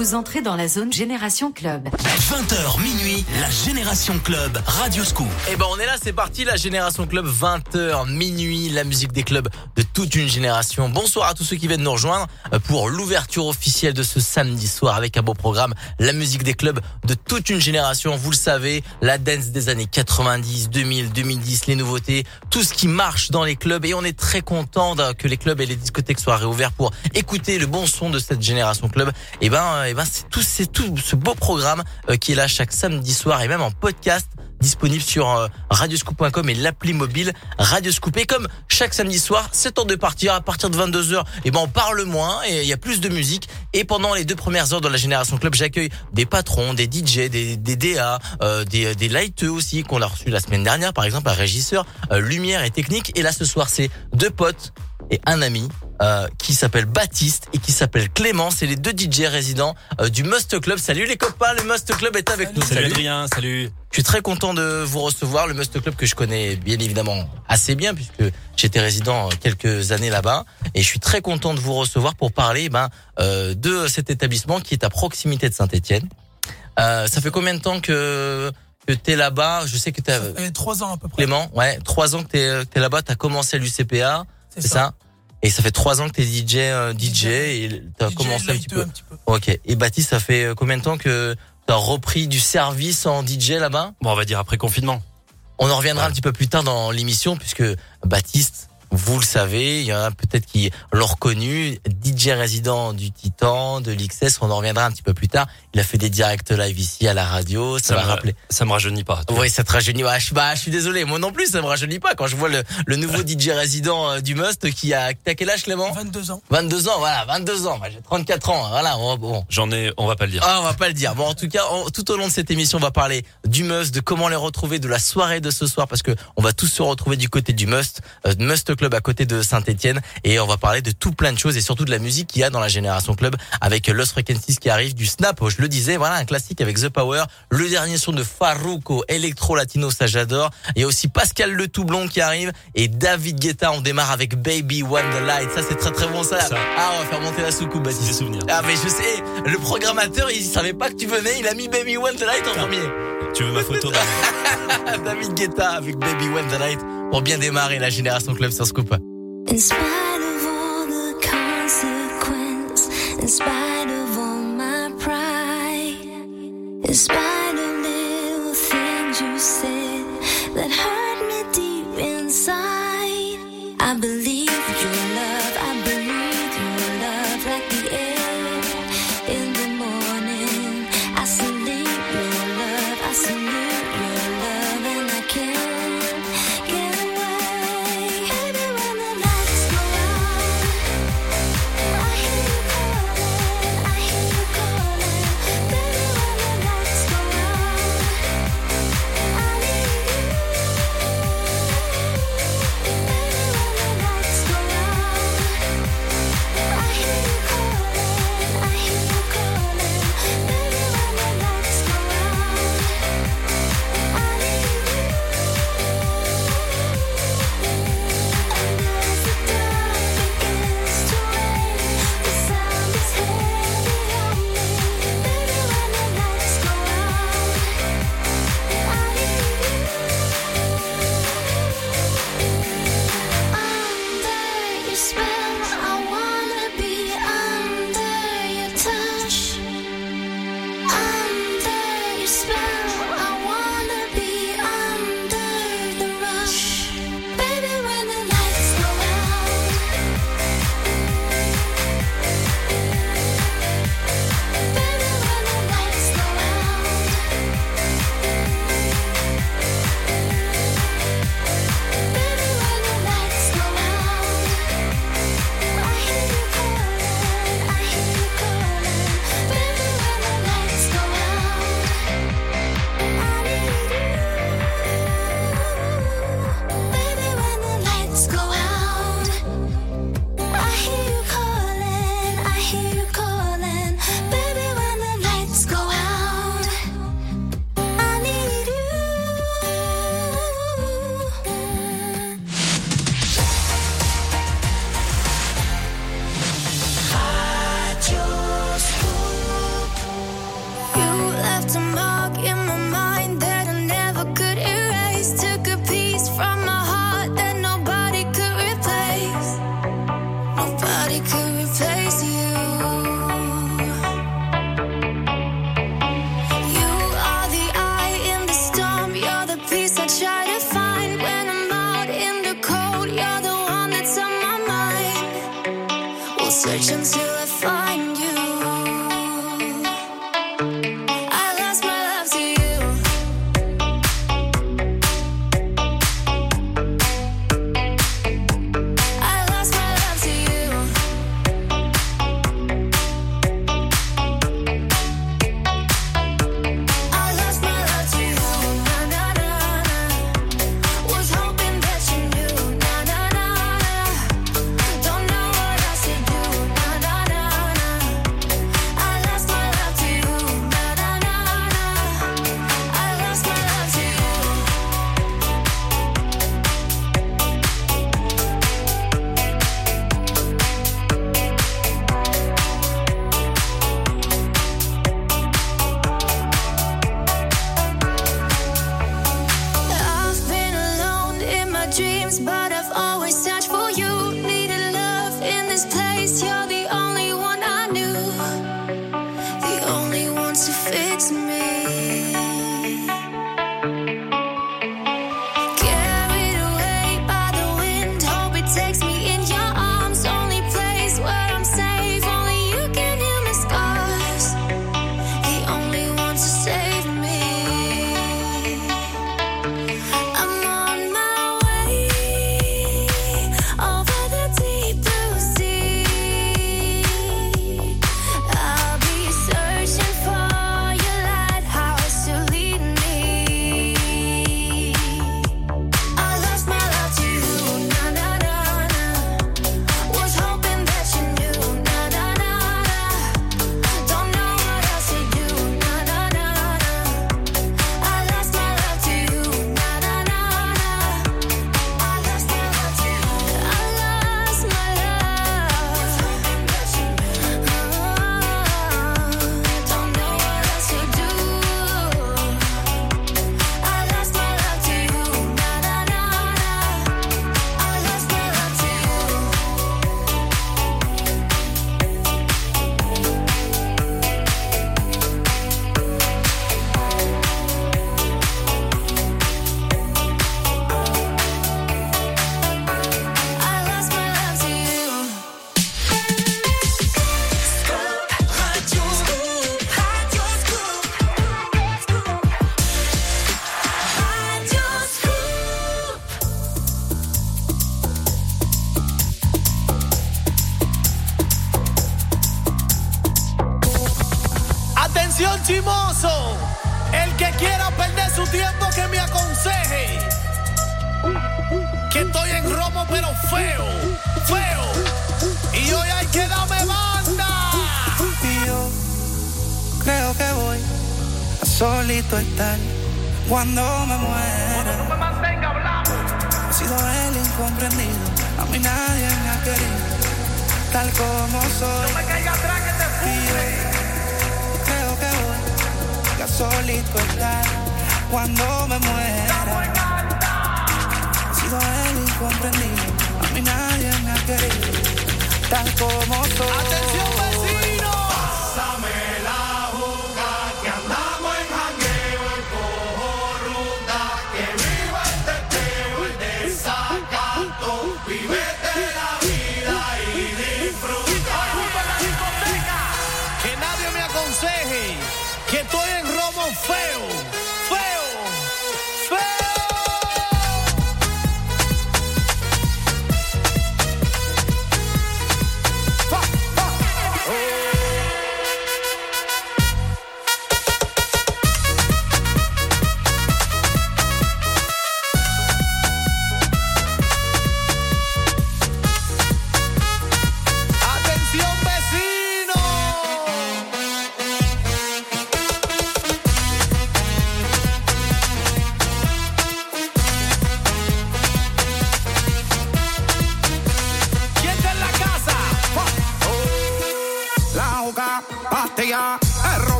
Vous entrez dans la zone Génération Club. 20h minuit, la Génération Club, Radio Scoop. Et ben on est là, c'est parti, la Génération Club, 20h minuit, la musique des clubs de toute une génération. Bonsoir à tous ceux qui viennent nous rejoindre euh, pour l'ouverture officielle de ce samedi soir avec un beau programme, la musique des clubs de toute une génération. Vous le savez, la dance des années 90, 2000, 2010, les nouveautés, tout ce qui marche dans les clubs et on est très content que les clubs et les discothèques soient réouverts pour écouter le bon son de cette Génération Club. Et ben, et ben c'est tout, c'est tout ce beau programme euh, qui est là chaque samedi soir et même en podcast disponible sur euh, radioscoop.com et l'appli mobile Radioscoop. Et comme chaque samedi soir, c'est temps de partir. À partir de 22h, et ben on parle moins et il y a plus de musique. Et pendant les deux premières heures de la Génération Club, j'accueille des patrons, des DJ, des, des DA, euh, des, des aussi qu'on a reçu la semaine dernière, par exemple un régisseur, lumière et technique. Et là ce soir, c'est deux potes et un ami euh, qui s'appelle Baptiste et qui s'appelle Clément. C'est les deux DJ résidents euh, du Must Club. Salut les copains, le Must Club est avec nous. Salut Adrien, salut. Je suis très content de vous recevoir. Le Must Club que je connais bien évidemment assez bien puisque j'étais résident quelques années là-bas et je suis très content de vous recevoir pour parler ben euh, de cet établissement qui est à proximité de Saint-Étienne. Euh, ça fait combien de temps que que t'es là-bas? Je sais que t'as trois ans à peu près. Clément, ouais, trois ans que t'es t'es là-bas. T'as commencé à l'UCPA, c'est ça. Et ça fait trois ans que t'es DJ, euh, DJ, et t'as commencé un petit peu. un petit peu. Ok. Et Baptiste, ça fait euh, combien de temps que t'as repris du service en DJ là-bas? Bon, on va dire après confinement. On en reviendra Ouais. un petit peu plus tard dans l'émission puisque Baptiste, vous le savez, il y en a peut-être qui l'ont reconnu, DJ résident du Titan, de l'XS, on en reviendra un petit peu plus tard. Il a fait des directs live ici à la radio, ça, va me- rappeler. Ça me rajeunit pas. Oui, ça te rajeunit. Bah, je, bah, je suis désolé, moi non plus, ça me rajeunit pas quand je vois le, le nouveau DJ résident euh, du Must qui a, t'as quel âge Clément? 22 ans. 22 ans, voilà, 22 ans. J'ai 34 ans, voilà, on- bon. J'en ai, on va pas le dire. Ah, on va pas le dire. Bon, en tout cas, on- tout au long de cette émission, on va parler du Must, de comment les retrouver, de la soirée de ce soir, parce que on va tous se retrouver du côté du Must, euh, Must Club à côté de Saint-Etienne, et on va parler de tout plein de choses et surtout de la musique qu'il y a dans la Génération Club avec Lost Frequencies qui arrive, du Snap, je le disais, voilà, un classique avec The Power, le dernier son de Farouco, Electro Latino, ça j'adore. Il y a aussi Pascal Le Toublon qui arrive et David Guetta, on démarre avec Baby One the Light. Ça, c'est très très bon, ça. Ça. Ah, on va faire monter la soucoupe, Des Baptiste. souvenirs. Ah mais je sais, le programmateur il savait pas que tu venais, il a mis Baby One the Light en premier. Tu veux ma photo David? Guetta avec Baby One the Light pour bien démarrer la génération club sur Scoop.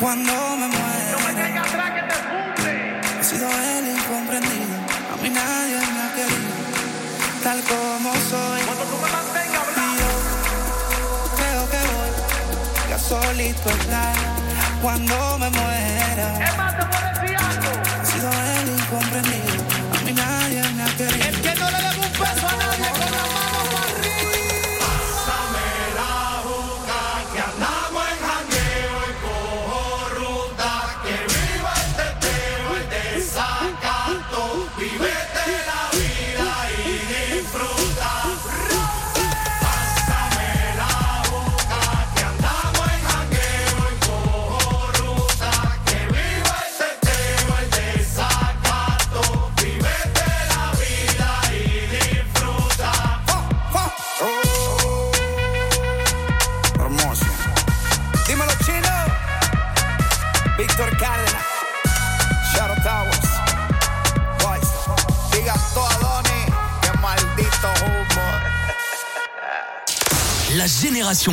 cuando me muera. No me caiga atrás que te cumple. He sido el incomprendido, a mí nadie me ha querido, tal como soy. Cuando tú me mantengas yo creo que voy, ya solito estar cuando me muera.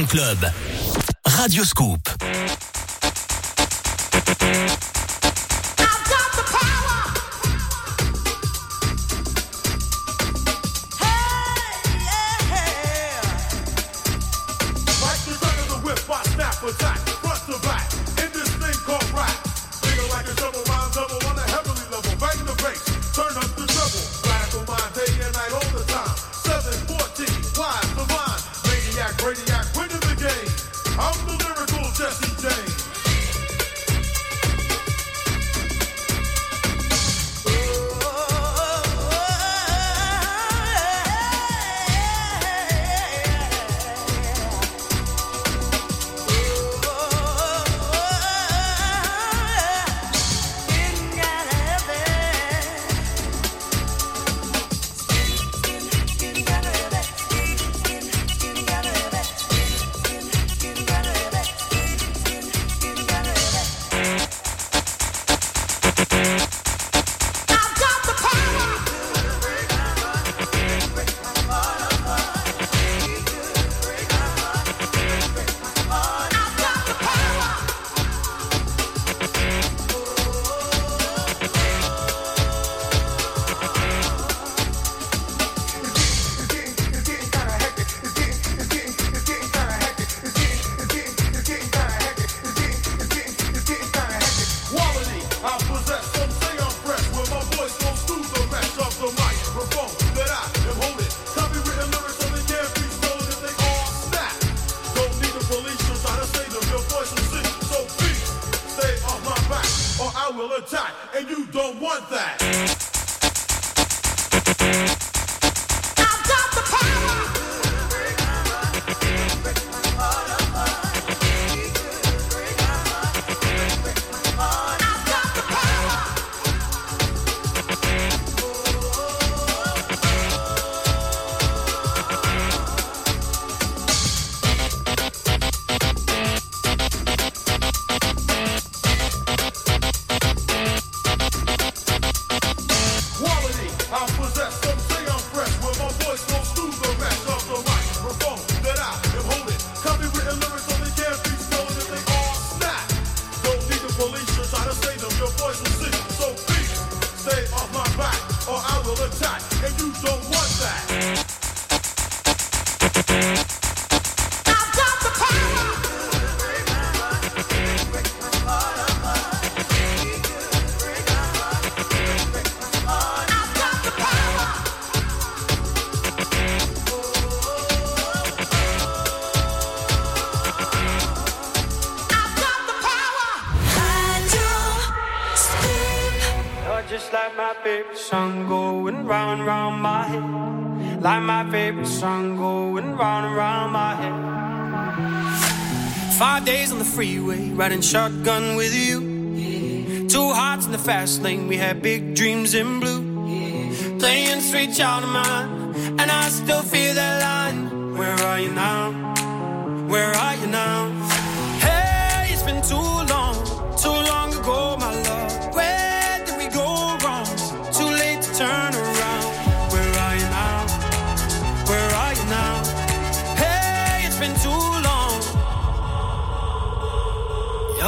Club. Radio Scoop. Freeway, riding shotgun with you. Two hearts in the fast lane, we had big dreams in blue. Playing sweet child of mine, and I still feel that line. Where are you now? Where are you now?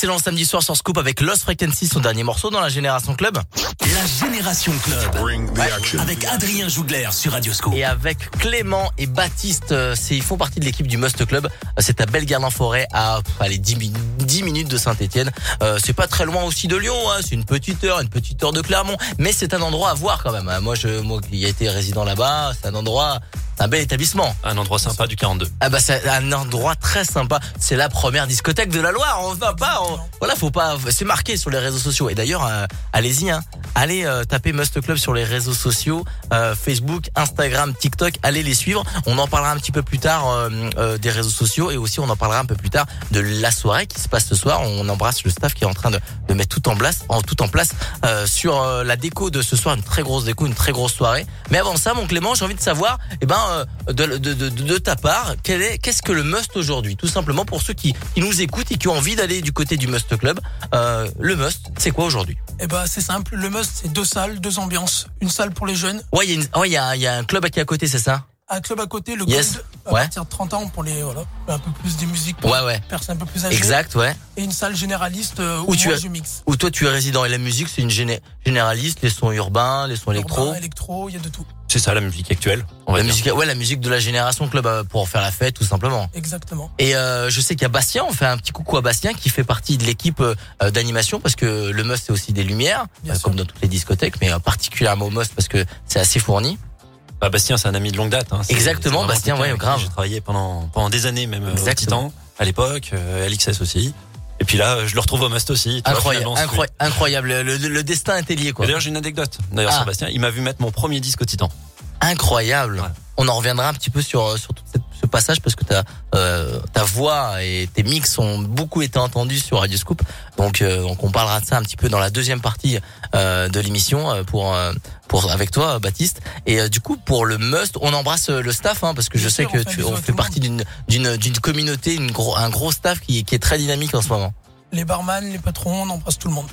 Excellent samedi soir sur Scoop avec Lost Frequency, son dernier morceau dans la Génération Club. La Génération Club. Avec Adrien Jougler sur Radioscope. Et avec Clément et Baptiste, euh, c'est, ils font partie de l'équipe du Must Club. Euh, C'est à Bellegarde-en-Forêt, à allez, 10, mi- 10 minutes de Saint-Etienne. c'est pas très loin aussi de Lyon, hein, c'est une petite heure, une petite heure de Clermont. Mais c'est un endroit à voir quand même. hein. Moi, je, moi qui ai été résident là-bas, c'est un endroit, un bel établissement. Un endroit sympa du 42. Ah bah c'est un endroit très sympa. C'est la première discothèque de la Loire. On va pas, on- voilà, faut pas. C'est marqué sur les réseaux sociaux. Et d'ailleurs, euh, allez-y, hein. allez euh, taper Must Club sur les réseaux sociaux, euh, Facebook, Instagram, TikTok. Allez les suivre. On en parlera un petit peu plus tard euh, euh, des réseaux sociaux et aussi on en parlera un peu plus tard de la soirée qui se passe ce soir. On embrasse le staff qui est en train de, de mettre tout en place, en tout en place euh, sur la déco de ce soir. Une très grosse déco, une très grosse soirée. Mais avant ça, mon Clément, j'ai envie de savoir, eh ben, euh, de, de, de, de ta part, qu'est-ce que le must aujourd'hui Tout simplement pour ceux qui, qui nous écoutent et qui ont envie d'aller du côté du must club. Euh, le must, c'est quoi aujourd'hui? Eh ben, c'est simple. Le must, c'est deux salles, deux ambiances. Une salle pour les jeunes. Ouais, il y a, une- ouais, il y a, il y a un club qui est à côté, c'est ça? Un club à côté, le Yes. Gold, à Ouais. partir de 30 ans pour les voilà, un peu plus des musiques pour Ouais, ouais. personnes un peu plus âgées. Exact, ouais. Et une salle généraliste euh, où, Où tu moi as- je mixe. Où toi tu es résident et la musique c'est une géné- généraliste, les sons urbains, les sons électro. Urbain, électro, il y a de tout. C'est ça la musique actuelle. On va La dire. musique, ouais, la musique de la génération club euh, pour faire la fête tout simplement. Exactement. Et euh, je sais qu'il y a Bastien, on fait un petit coucou à Bastien qui fait partie de l'équipe euh, d'animation parce que le Must c'est aussi des lumières, Bien sûr. comme dans toutes les discothèques, mais particulièrement au Must parce que c'est assez fourni. Bah, Bastien, c'est un ami de longue date. Hein. Exactement, Bastien, ouais, grave. J'ai travaillé pendant pendant des années, même au Exactement. Titan à l'époque, euh, à LXS aussi. Et puis là, je le retrouve au Must aussi. Vois, Incroyable, incroyable. Le, destin était lié quoi. D'ailleurs, j'ai une anecdote. D'ailleurs, Ah. sur Bastien, il m'a vu mettre mon premier disque au Titan. Incroyable. Ouais. On en reviendra un petit peu sur sur tout ce passage parce que ta euh, ta voix et tes mix ont beaucoup été entendus sur Radio Scoop. Donc euh, donc on parlera de ça un petit peu dans la deuxième partie euh, de l'émission euh, pour euh, pour avec toi Baptiste. Et euh, du coup pour le must, on embrasse euh, le staff hein, parce que je sais sûr, que on fait tu on fait partie d'une d'une d'une communauté, une gros un gros staff qui qui est très dynamique en ce moment. Les barman, les patrons, on embrasse tout le monde.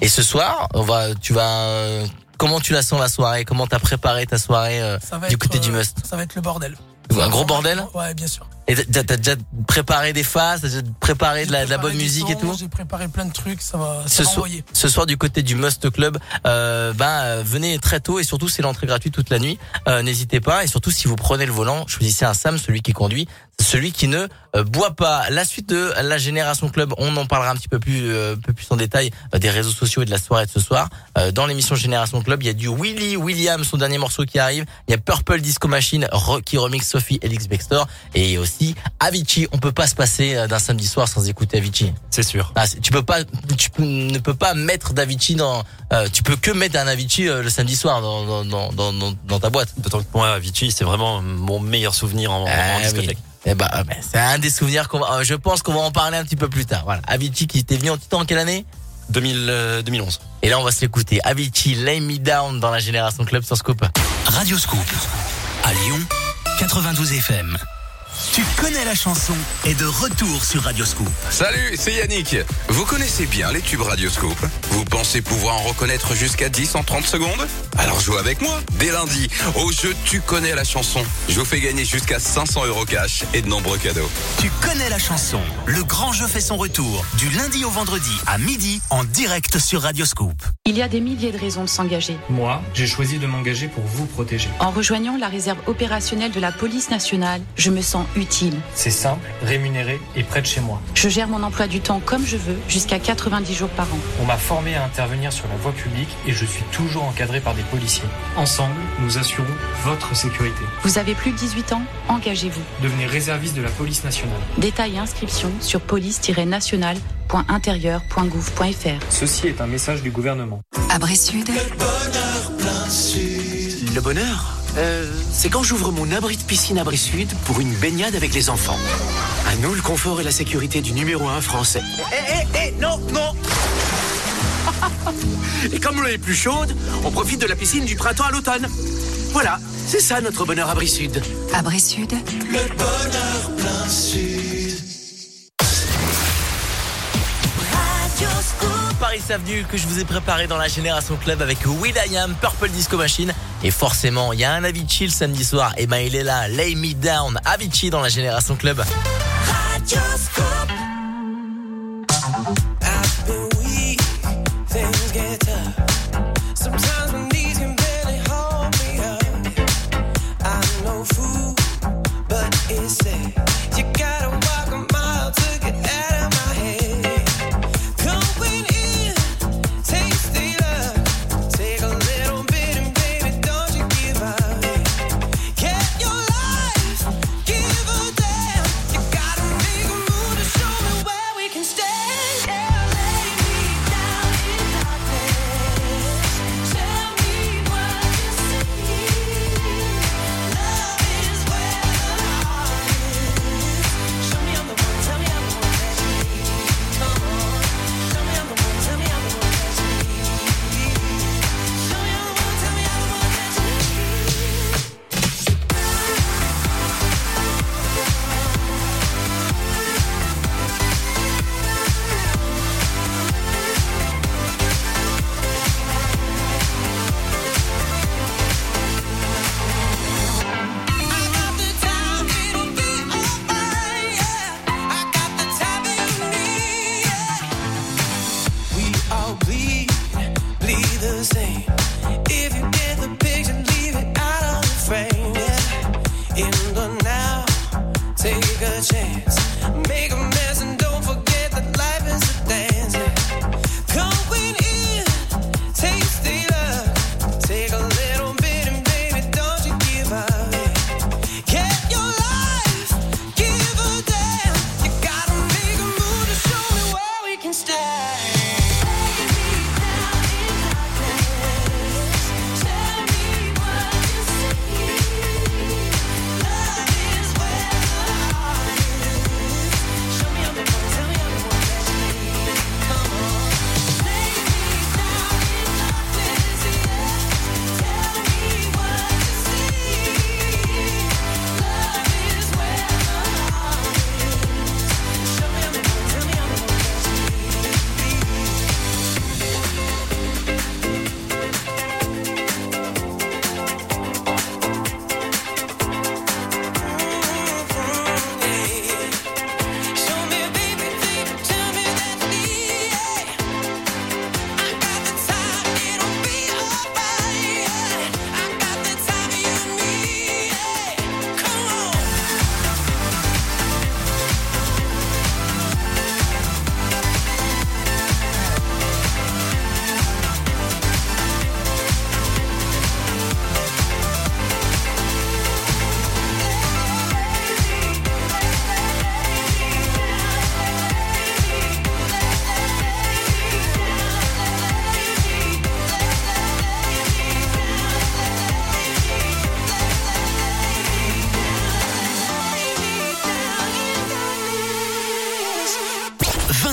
Et ce soir, on va tu vas euh, comment tu la sens la soirée? Comment t'as préparé ta soirée euh, du être, côté du euh, must? Ça va être le bordel. Un gros bordel? Ouais, bien sûr. Et t'as t'as déjà préparé des phases, t'as déjà préparé de la, de la bonne musique et tout J'ai préparé plein de trucs, ça va, ça ce, va soir, envoyer. ce soir du côté du Must Club, euh, ben euh, venez très tôt et surtout c'est l'entrée gratuite toute la nuit. Euh, N'hésitez pas et surtout si vous prenez le volant, choisissez un Sam, celui qui conduit, celui qui ne euh, boit pas. La suite de la Génération Club, on en parlera un petit peu plus, euh, un peu plus en détail euh, des réseaux sociaux et de la soirée de ce soir. Euh, dans l'émission Génération Club, il y a du Willy Williams, son dernier morceau qui arrive. Il y a Purple Disco Machine qui remix Sophie Elix Bextor et aussi Avicii. On peut pas se passer euh, d'un samedi soir sans écouter Avicii. C'est sûr. Ah, tu peux pas, tu peux- ne peux pas mettre d'Avicii dans, euh, tu peux que mettre un Avicii euh, le samedi soir dans, dans, dans, dans, dans- dans ta boîte. D'autant que moi, Avicii, c'est vraiment mon meilleur souvenir en, en Ah, oui. discothèque. Eh bah, ben, c'est un des souvenirs qu'on va, je pense qu'on va en parler un petit peu plus tard. Voilà. Avicii qui était venu en titan en quelle année? 2000, euh, 2011. Et là, on va se l'écouter. Avicii, Lay Me Down dans la Génération Club sur Scoop. Radio Scoop. À Lyon, 92 FM. Tu connais la chanson est de retour sur Radio Scoop. Salut, c'est Yannick. Vous connaissez bien les tubes Radioscope Vous pensez pouvoir en reconnaître jusqu'à 10 en 30 secondes? Alors jouez avec moi dès lundi au jeu Tu connais la chanson. Je vous fais gagner jusqu'à 500 euros cash et de nombreux cadeaux. Tu connais la chanson. Le grand jeu fait son retour du lundi au vendredi à midi en direct sur Radio Scoop. Il y a des milliers de raisons de s'engager. Moi, j'ai choisi de m'engager pour vous protéger. En rejoignant la réserve opérationnelle de la police nationale, je me sens utile. C'est simple, rémunéré et près de chez moi. Je gère mon emploi du temps comme je veux, jusqu'à 90 jours par an. On m'a formé à intervenir sur la voie publique et je suis toujours encadré par des policiers. Ensemble, nous assurons votre sécurité. Vous avez plus de 18 ans Engagez-vous. Devenez réserviste de la police nationale. Détails et inscriptions sur police-nationale.intérieur.gouv.fr. Ceci est un message du gouvernement. Abré Sud. Le bonheur euh, C'est quand j'ouvre mon abri de piscine Abri Sud pour une baignade avec les enfants. À nous le confort et la sécurité du numéro un français. Eh, eh, eh, non, non Et comme l'eau est plus chaude, on profite de la piscine du printemps à l'automne. Voilà, c'est ça notre bonheur Abri Sud. Abré Sud. Le bonheur plein sud. Paris Avenue que je vous ai préparé dans la Génération Club avec Will Purple Disco Machine. Et forcément, il y a un Avicii le samedi soir. Et ben, il est là, Lay Me Down, Avicii dans la Génération Club.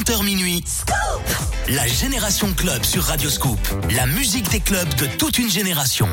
20h minuit. La Génération Club sur Radio Scoop. La musique des clubs de toute une génération.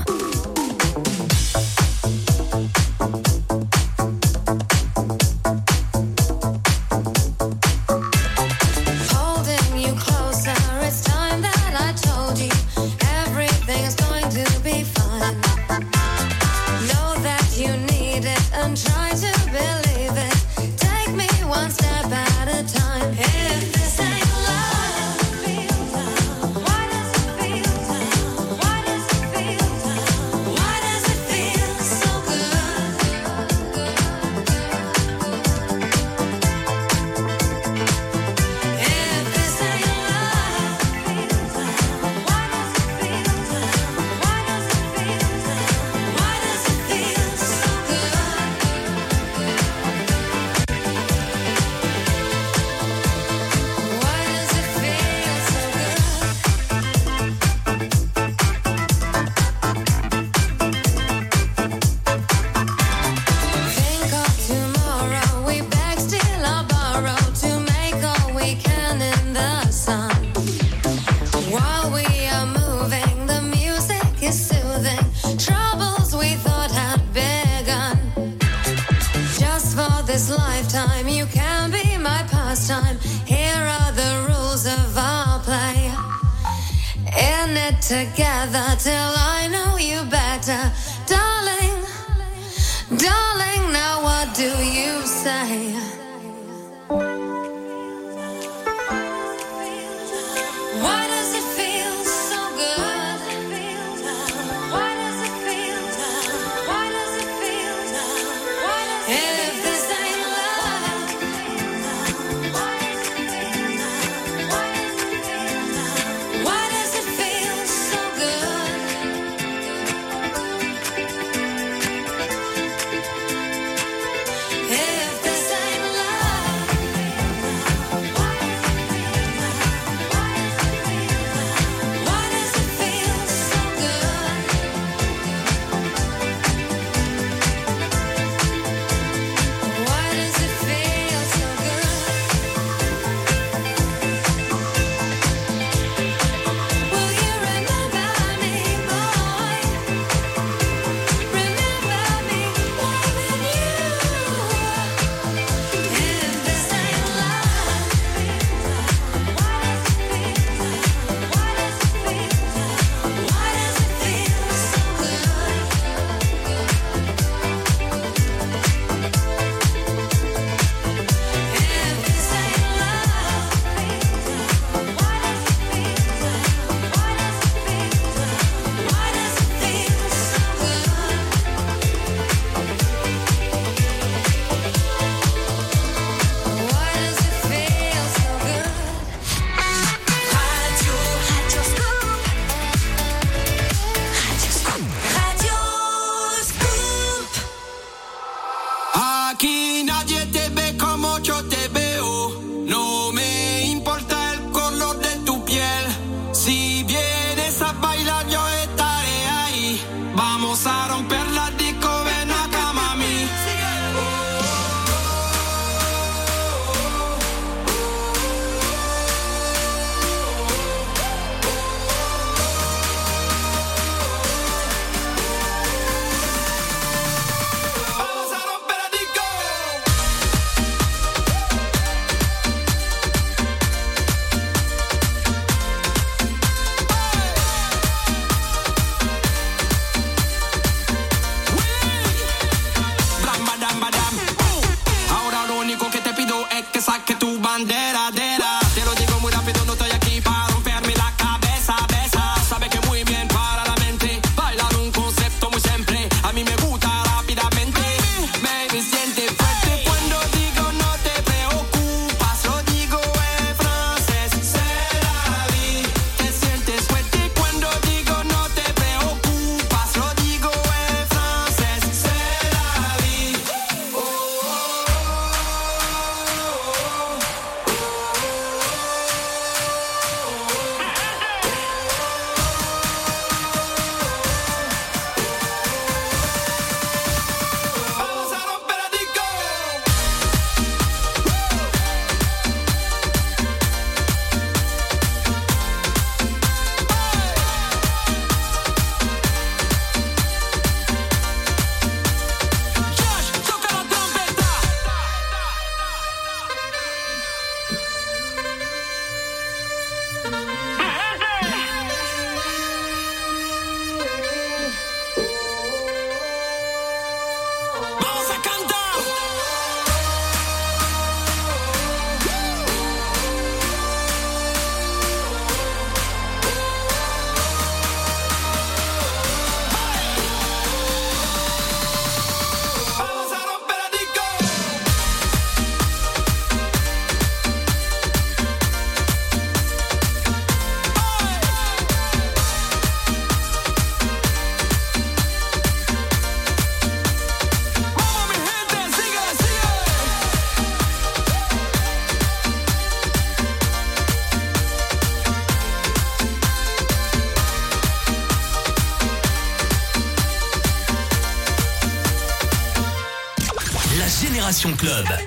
Club.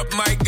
Up, my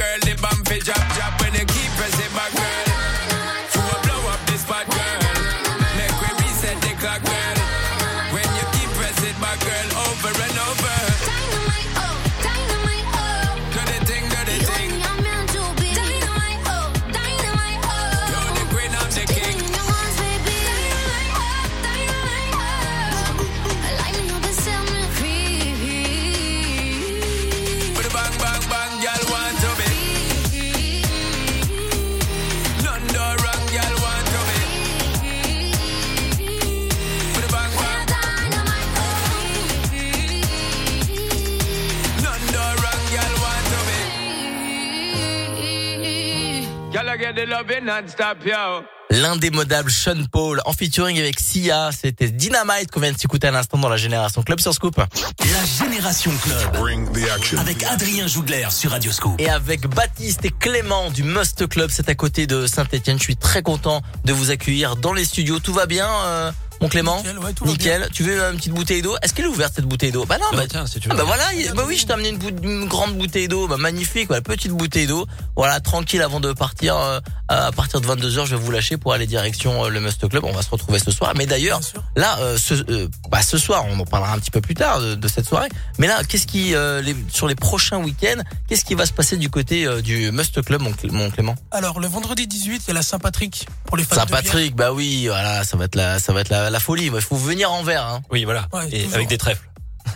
Non-stop, yo. L'indémodable Sean Paul en featuring avec Sia, c'était Dynamite qu'on vient de s'écouter à l'instant dans la Génération Club sur Scoop. La Génération Club. Avec Adrien Jougler sur Radio Scoop. Et avec Baptiste et Clément du Must Club, c'est à côté de Saint-Etienne. Je suis très content de vous accueillir dans les studios. Tout va bien euh, mon Clément Nickel, ouais. Tu veux une petite bouteille d'eau? Est-ce qu'elle est ouverte cette bouteille d'eau? Bah non, Bah, bah, tiens, si tu ah veux. bah voilà, il- bah oui, je t'ai amené une, grande bouteille d'eau, bah magnifique, voilà, petite bouteille d'eau. Voilà, tranquille avant de partir. euh, à partir de 22h, je vais vous lâcher pour aller direction euh, le Must Club. On va se retrouver ce soir. Mais d'ailleurs, là, euh, ce, euh, bah, ce soir, on en parlera un petit peu plus tard de, de cette soirée. Mais là, qu'est-ce qui, euh, les, sur les prochains week-ends, qu'est-ce qui va se passer du côté euh, du Must Club, mon, Clé- mon Clément? Alors, le vendredi 18, il y a la Saint-Patrick pour les fans. Saint-Patrick, bah oui, voilà, ça va être la, ça va être la, la folie. Il faut venir en verre, hein. Oui, voilà. Ouais, Et avec des trèfles.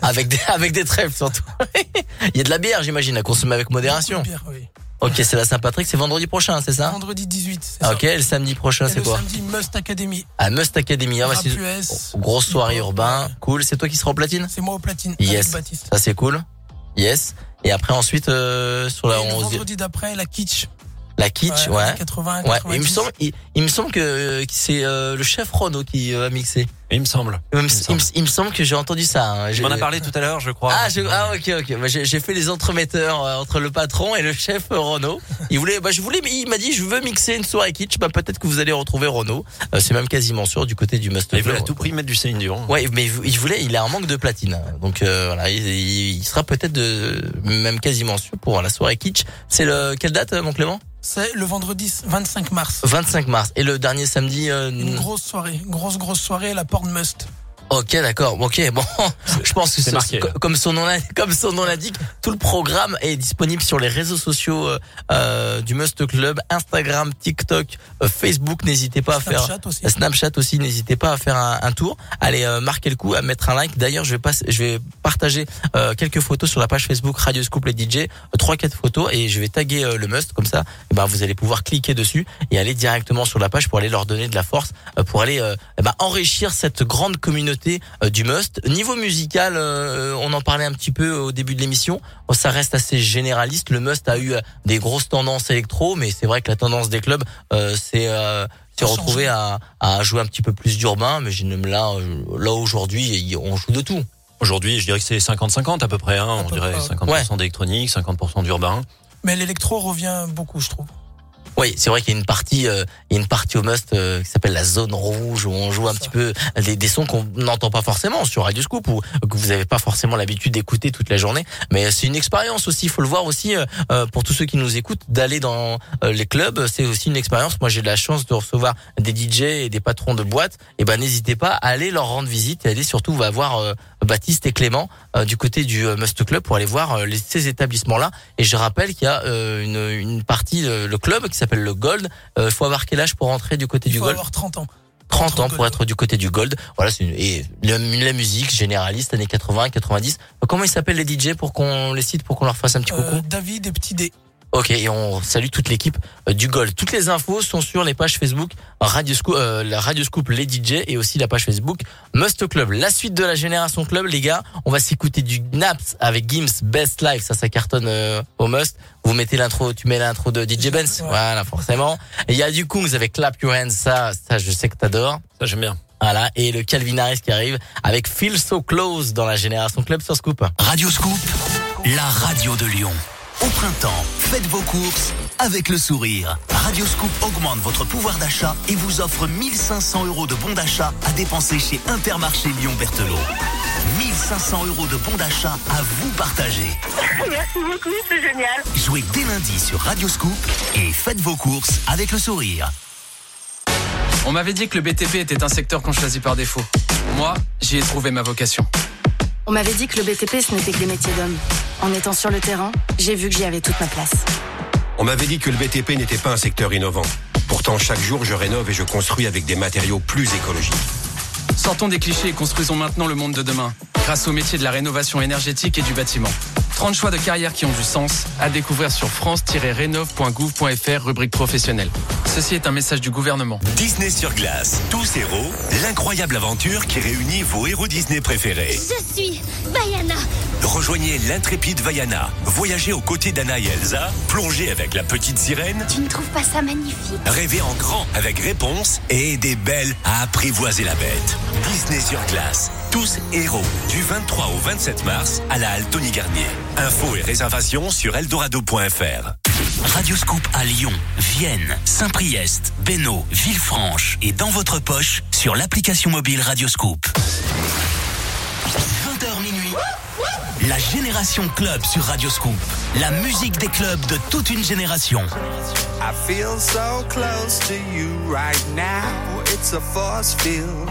Avec des, avec des trèfles surtout. Il y a de la bière, j'imagine, à consommer avec modération. Bière, oui. Ok, c'est la Saint-Patrick, c'est vendredi prochain, c'est ça? Vendredi 18, c'est Ah, ça. Ok, le samedi prochain, c'est le quoi? samedi, Must Academy. À Must Academy. Ah, bah, c'est- US. grosse soirée urbain, cool. C'est toi qui seras au platine? C'est moi au platine. Yes, Avec Baptiste. ça c'est cool. Yes. Et après ensuite euh, sur la Et le 11 vendredi d'après, la Kitsch. La kitsch, Ouais, ouais. années 80, Ouais, il me 90. semble, il, il me semble que, que c'est euh, le chef Renault qui euh, a mixé. Il me semble. Il me, me il me- il me semble que j'ai entendu ça. hein. On en a parlé tout à l'heure, je crois. Ah, je- ah, ok, ok. Bah, j'ai j'ai fait les entremetteurs euh, entre le patron et le chef euh, Renault. Il voulait, bah, je voulais, il m'a dit, je veux mixer une soirée kitsch. Bah, peut-être que vous allez retrouver Renault. Euh, c'est même quasiment sûr du côté du Must Il voulait à tout prix mettre du Céline Dion. Ouais, mais il voulait, il a un manque de platine. Donc euh, voilà, il, il sera peut-être de, même quasiment sûr pour la soirée kitsch. C'est le quelle date, euh, mon Clément? C'est le vendredi 25 mars. 25 mars. Et le dernier samedi. euh, Une grosse soirée, grosse grosse soirée à la Porn Must. Ok, d'accord. Ok, bon, je pense que C'est là. comme son nom l'in- comme son nom l'indique, tout le programme est disponible sur les réseaux sociaux euh, euh, du Must Club, Instagram, TikTok, euh, Facebook. N'hésitez pas à faire Snapchat aussi. Snapchat aussi. N'hésitez pas à faire un, un tour. Allez euh, marquer le coup, à mettre un like. D'ailleurs, je vais pas, je vais partager euh, quelques photos sur la page Facebook Radio Scoop les DJ, trois quatre photos et je vais taguer euh, le Must comme ça. eh ben vous allez pouvoir cliquer dessus et aller directement sur la page pour aller leur donner de la force, pour aller euh, eh ben, enrichir cette grande communauté euh, du Must. Niveau musical, euh, on en parlait un petit peu au début de l'émission. Bon, ça reste assez généraliste. Le Must a eu euh, des grosses tendances électro, mais c'est vrai que la tendance des clubs, euh, c'est euh, s'est retrouvé à, à jouer un petit peu plus d'urbain, mais je ne- là, là aujourd'hui, on joue de tout. Aujourd'hui, je dirais que c'est 50-50 à peu près. Hein. On peu dirait près, 50% d'électronique, 50% d'urbain. Mais l'électro revient beaucoup, je trouve. Oui, c'est vrai qu'il y a une partie, euh, il y a une partie au must euh, qui s'appelle la zone rouge où on joue un petit peu des, des sons qu'on n'entend pas forcément sur Radio Scoop ou que vous n'avez pas forcément l'habitude d'écouter toute la journée. Mais c'est une expérience aussi. Il faut le voir aussi euh, euh, pour tous ceux qui nous écoutent d'aller dans euh, les clubs. C'est aussi une expérience. Moi, j'ai de la chance de recevoir des DJ et des patrons de boîtes. Et ben, n'hésitez pas à aller leur rendre visite et aller surtout va voir euh, Baptiste et Clément euh, du côté du euh, Must Club pour aller voir euh, les, ces établissements-là. Et je rappelle qu'il y a une, une partie, le club qui s'appelle le Gold. Il faut avoir quel âge pour rentrer du côté Il du faut Gold avoir 30 ans. 30 ans pour être du côté du Gold. Voilà, c'est une, et le- la musique généraliste années 80, 90. Comment ils s'appellent les DJ pour qu'on les cite, pour qu'on leur fasse un petit Euh, coucou David et Petit D. Ok, et on salue toute l'équipe euh, du Gold. Toutes les infos sont sur les pages Facebook Radio Scoop, euh, la Radio Scoop les DJ et aussi la page Facebook Must Club. La suite de la génération club, les gars, on va s'écouter du Naps avec Gims Best Life. Ça, ça cartonne euh, au Must. Vous mettez l'intro, tu mets l'intro de DJ Benz. Voilà, forcément. Et il y a du Kungs avec Clap Your Hands. Ça, ça, je sais que t'adores. Ça, j'aime bien. Voilà, et le Calvin Harris qui arrive avec Feel So Close dans la génération club sur Scoop. Radio Scoop, la radio de Lyon. Au printemps, faites vos courses avec le sourire. Radio Scoop augmente votre pouvoir d'achat et vous offre 1500 euros de bons d'achat à dépenser chez Intermarché Lyon-Berthelot. 1500 euros de bons d'achat à vous partager. Merci beaucoup, c'est génial. Jouez dès lundi sur Radio Scoop et faites vos courses avec le sourire. On m'avait dit que le BTP était un secteur qu'on choisit par défaut. Moi, j'y ai trouvé ma vocation. On m'avait dit que le BTP, ce n'était que des métiers d'hommes. En étant sur le terrain, j'ai vu que j'y avais toute ma place. On m'avait dit que le BTP n'était pas un secteur innovant. Pourtant, chaque jour, je rénove et je construis avec des matériaux plus écologiques. Sortons des clichés et construisons maintenant le monde de demain, grâce au métier de la rénovation énergétique et du bâtiment. 30 choix de carrière qui ont du sens à découvrir sur france-rénov.gouv.fr rubrique professionnelle. Ceci est un message du gouvernement. Disney sur glace, tous héros, l'incroyable aventure qui réunit vos héros Disney préférés. Je suis Bayana. Rejoignez l'intrépide Vaiana, voyagez aux côtés d'Anna et Elsa, plongez avec la petite sirène, Tu ne trouves pas ça magnifique? Rêvez en grand avec réponse et aidez Belle à apprivoiser la bête. Disney sur glace, tous héros, du 23 au 27 mars à la halle Tony Garnier. Infos et réservations sur eldorado.fr. Radioscoop à Lyon, Vienne, Saint-Priest, Bénaud, Villefranche et dans votre poche sur l'application mobile Radioscoop. 20h minuit. La génération club sur Radioscoop. La musique des clubs de toute une génération. I feel so close to you right now. It's a force field.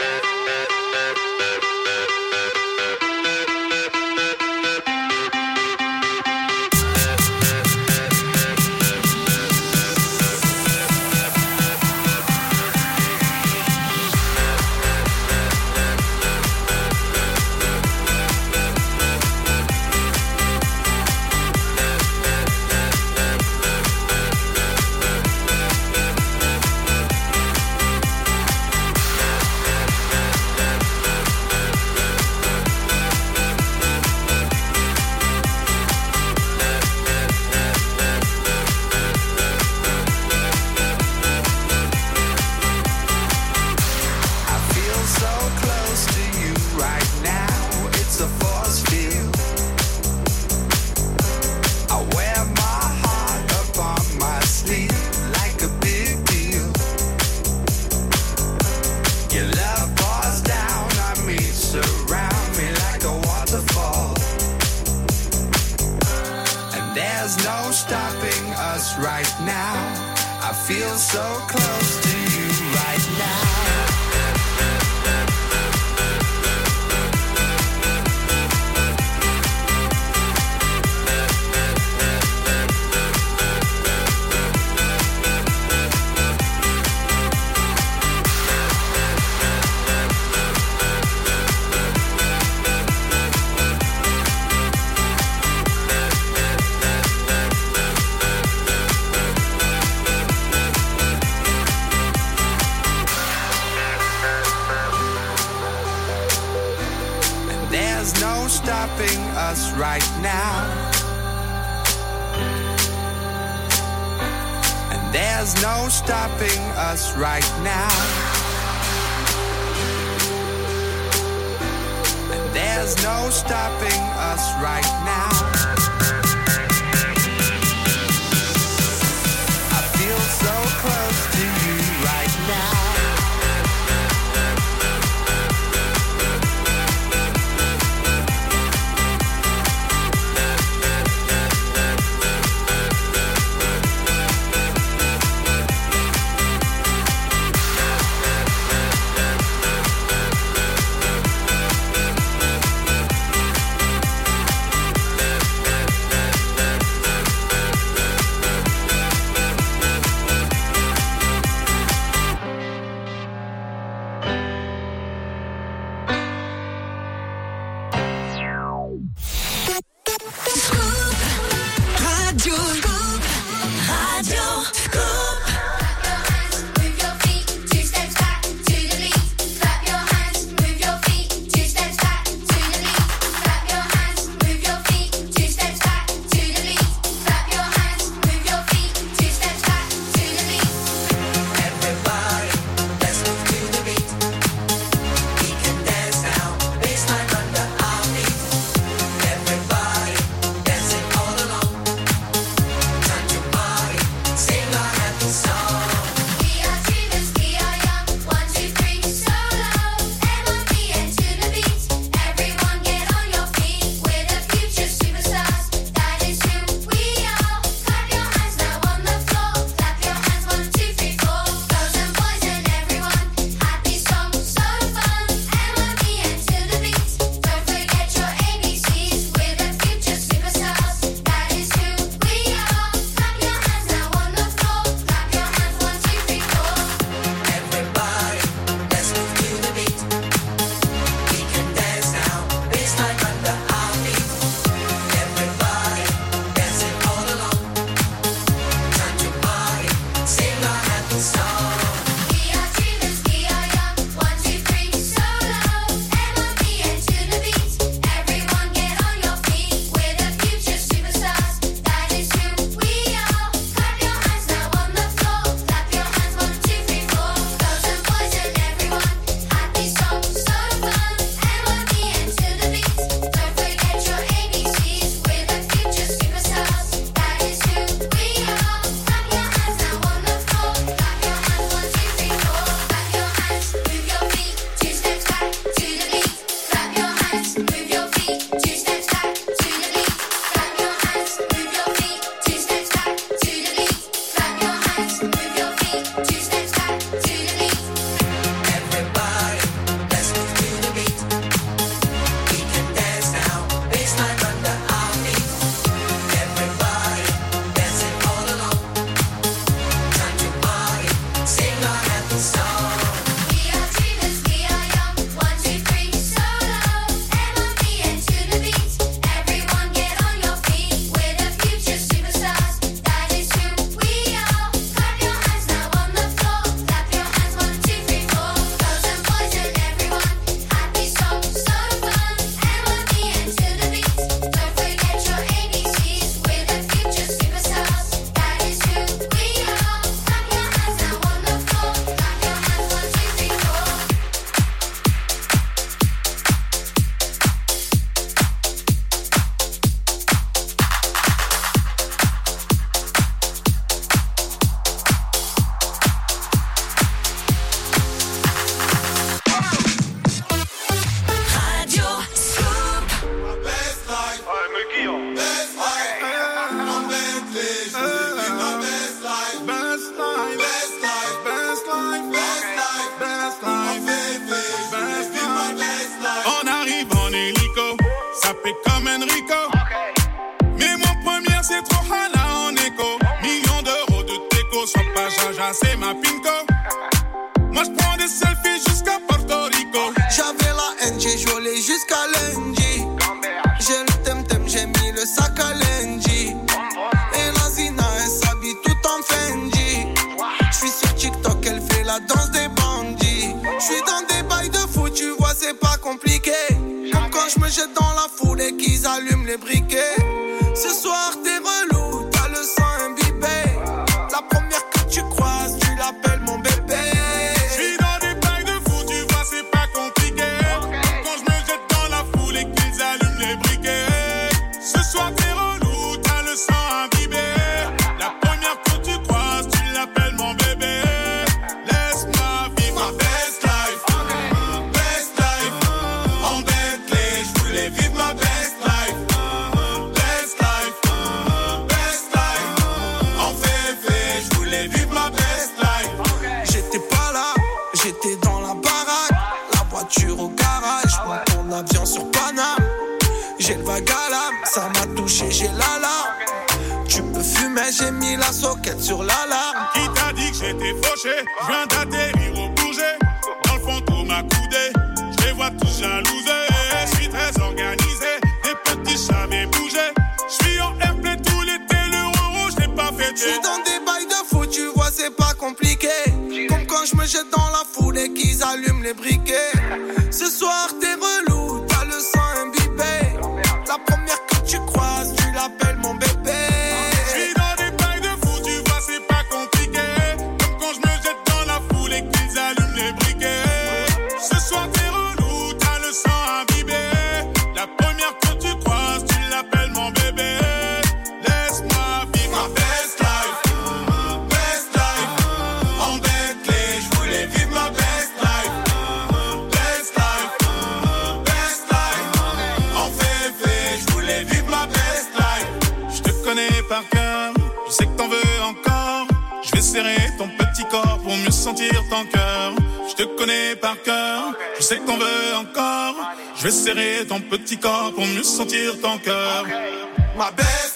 Je connais par cœur, je sais qu'on veut encore. Je vais serrer ton petit corps pour mieux sentir ton cœur. Ma belle.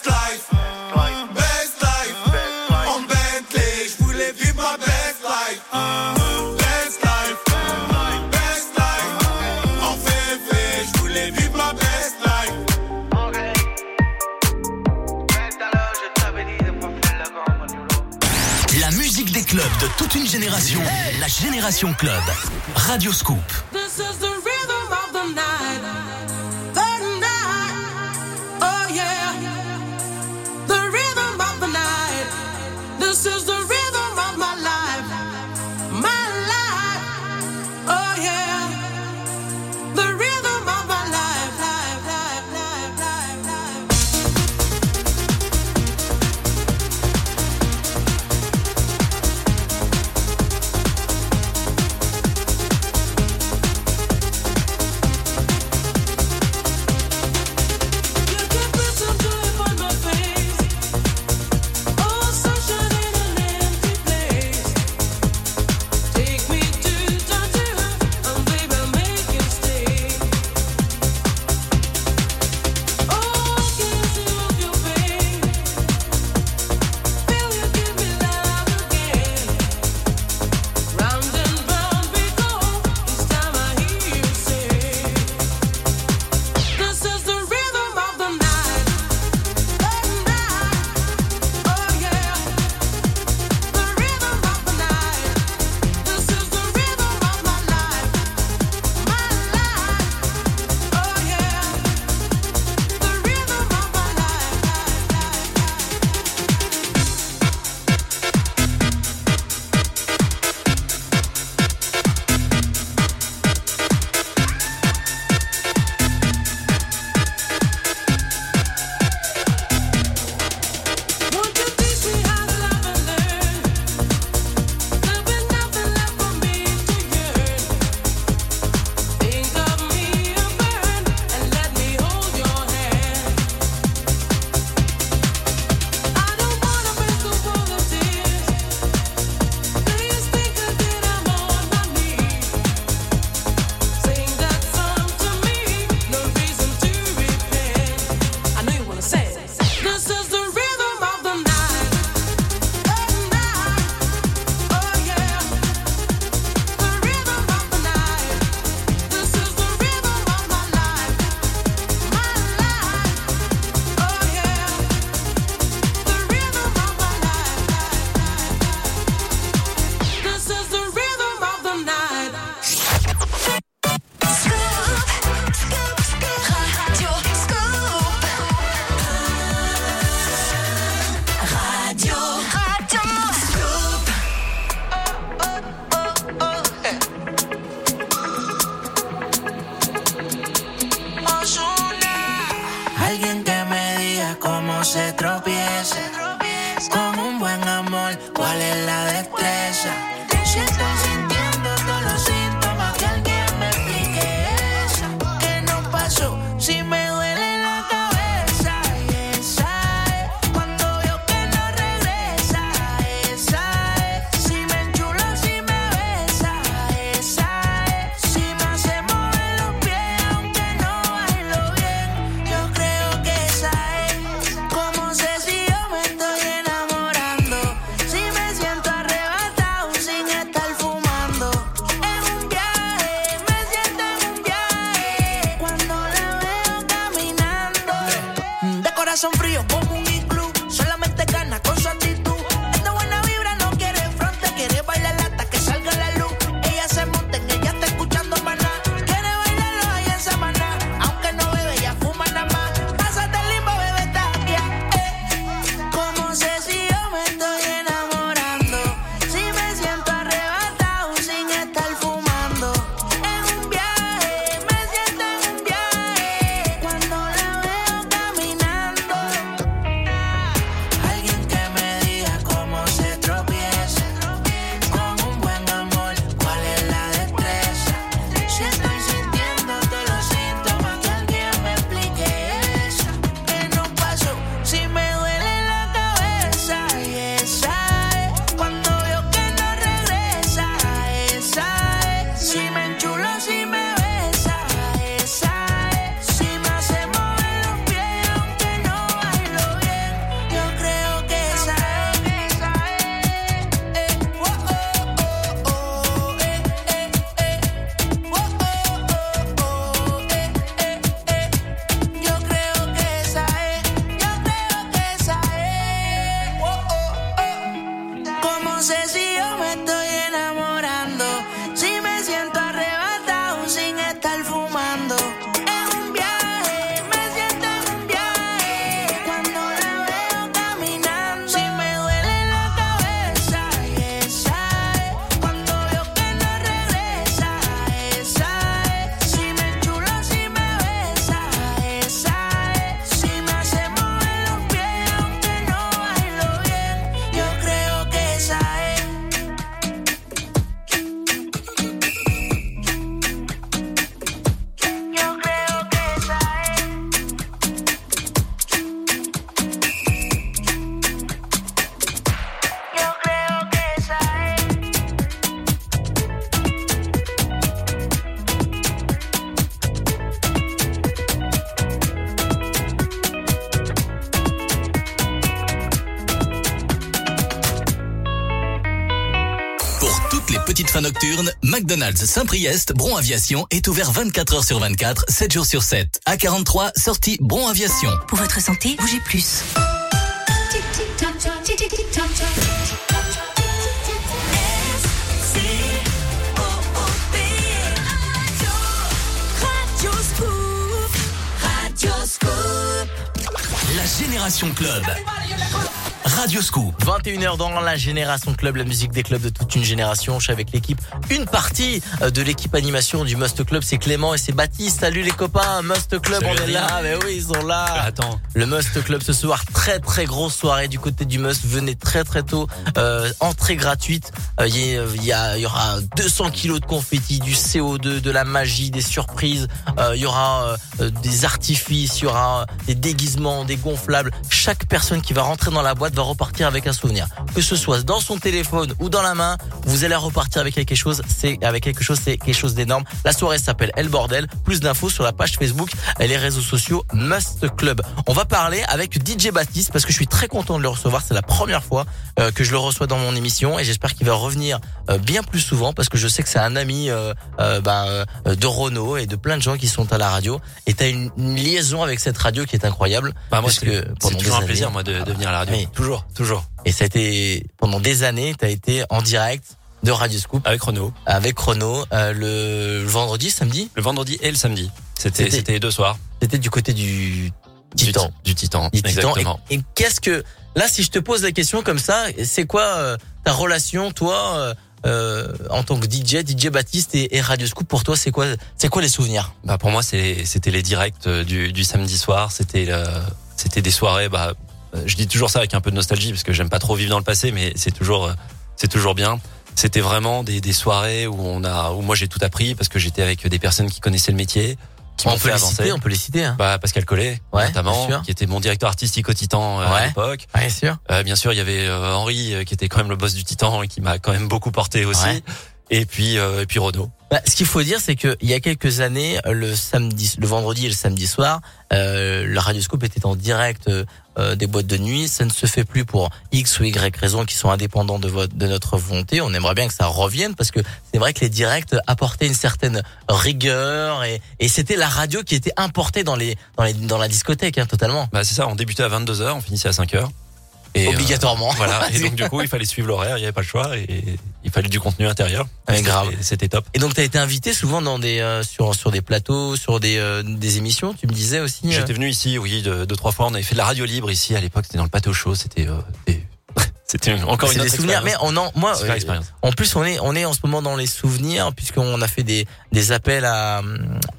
Génération Club. Radio Scoop. McDonald's Saint-Priest, Bron Aviation est ouvert 24 heures sur 24, 7 jours sur 7. À 43, sortie Bron Aviation. Pour votre santé, bougez plus. La Génération Club. Radio Scoop. 21h dans la Génération Club, la musique des clubs de toute une génération. Je suis avec l'équipe. Une partie euh, de l'équipe animation du Must Club, c'est Clément et c'est Baptiste. Salut les copains, Must Club, Salut, on est là. Mais oui, ils sont là. Attends. Le Must Club ce soir, très très grosse soirée du côté du Must. Venez très très tôt. Euh, entrée gratuite. Euh, Il y, a- il y, il y aura 200 kilos de confettis, du CO2, de la magie, des surprises. Euh, il y aura euh, des artifices, il y aura euh, des déguisements, des gonflables. Chaque personne qui va rentrer dans la boîte va repartir avec un souvenir. Que ce soit dans son téléphone ou dans la main, vous allez repartir avec quelque chose. C'est avec quelque chose, c'est quelque chose d'énorme. La soirée s'appelle El Bordel. Plus d'infos sur la page Facebook et les réseaux sociaux Must Club. On va parler avec DJ Baptiste parce que je suis très content de le recevoir. C'est la première fois euh, que je le reçois dans mon émission et j'espère qu'il va revenir euh, bien plus souvent parce que je sais que c'est un ami euh, ben, de Renault et de plein de gens qui sont à la radio. Et t'as une, une liaison avec cette radio qui est incroyable. Bah, moi, parce c'est- que c'est pendant toujours un plaisir, moi, de- de venir à la radio. Oui. Toujours, toujours. Et ça a été pendant des années, t'as été en direct de Radio Scoop avec Renault. Avec Renault euh, le vendredi, samedi? Le vendredi et le samedi. C'était C'était- les deux soirs. C'était du côté du Titan. Du, Titan, Du Titan. exactement. Et, et qu'est-ce que là, si je te pose la question comme ça, c'est quoi euh, ta relation, toi, euh, euh, en tant que DJ, DJ Baptiste et, et Radio Scoop Pour toi, c'est quoi, c'est quoi les souvenirs? Bah pour moi, c'était les directs du, du samedi soir. C'était c'était des soirées. Bah, je dis toujours ça avec un peu de nostalgie parce que j'aime pas trop vivre dans le passé, mais c'est toujours, euh, c'est toujours bien. C'était vraiment des, des soirées où on a, où moi j'ai tout appris parce que j'étais avec des personnes qui connaissaient le métier, qui On peut fait les avancer. citer, on peut les citer. Hein. Bah, Pascal Collet, Ouais, notamment, qui était mon directeur artistique au Titan euh, à Ouais. l'époque. Bien sûr. Euh, bien sûr, il y avait euh, Henri euh, qui était quand même le boss du Titan et qui m'a quand même beaucoup porté aussi. Ouais. Et puis, euh, et puis Renaud. Bah, ce qu'il faut dire, c'est que il y a quelques années, le samedi, le vendredi et le samedi soir, euh, le Radioscope était en direct euh, euh, des boîtes de nuit. Ça ne se fait plus pour X ou Y raisons qui sont indépendants de, votre, de notre volonté. On aimerait bien que ça revienne parce que c'est vrai que les directs apportaient une certaine rigueur et, et c'était la radio qui était importée dans les dans les dans la discothèque hein, totalement. Bah, c'est ça, on débutait à 22h, on finissait à 5h. Et, euh, Obligatoirement. voilà. Et donc, du coup, il fallait suivre l'horaire, il n'y avait pas le choix et il fallait du contenu intérieur. Ouais, C'était- grave. C'était top. Et donc tu as été invité souvent dans des euh, sur sur des plateaux, sur des euh, des émissions. Tu me disais aussi. euh, J'étais venu ici, oui, deux, deux, trois fois. On avait fait de la radio libre ici à l'époque. C'était dans le plateau chaud. C'était, euh, des- c'était encore une des souvenirs. Mais on en, moi, euh, en plus, on est, on est en ce moment dans les souvenirs puisqu'on a fait des, des appels à,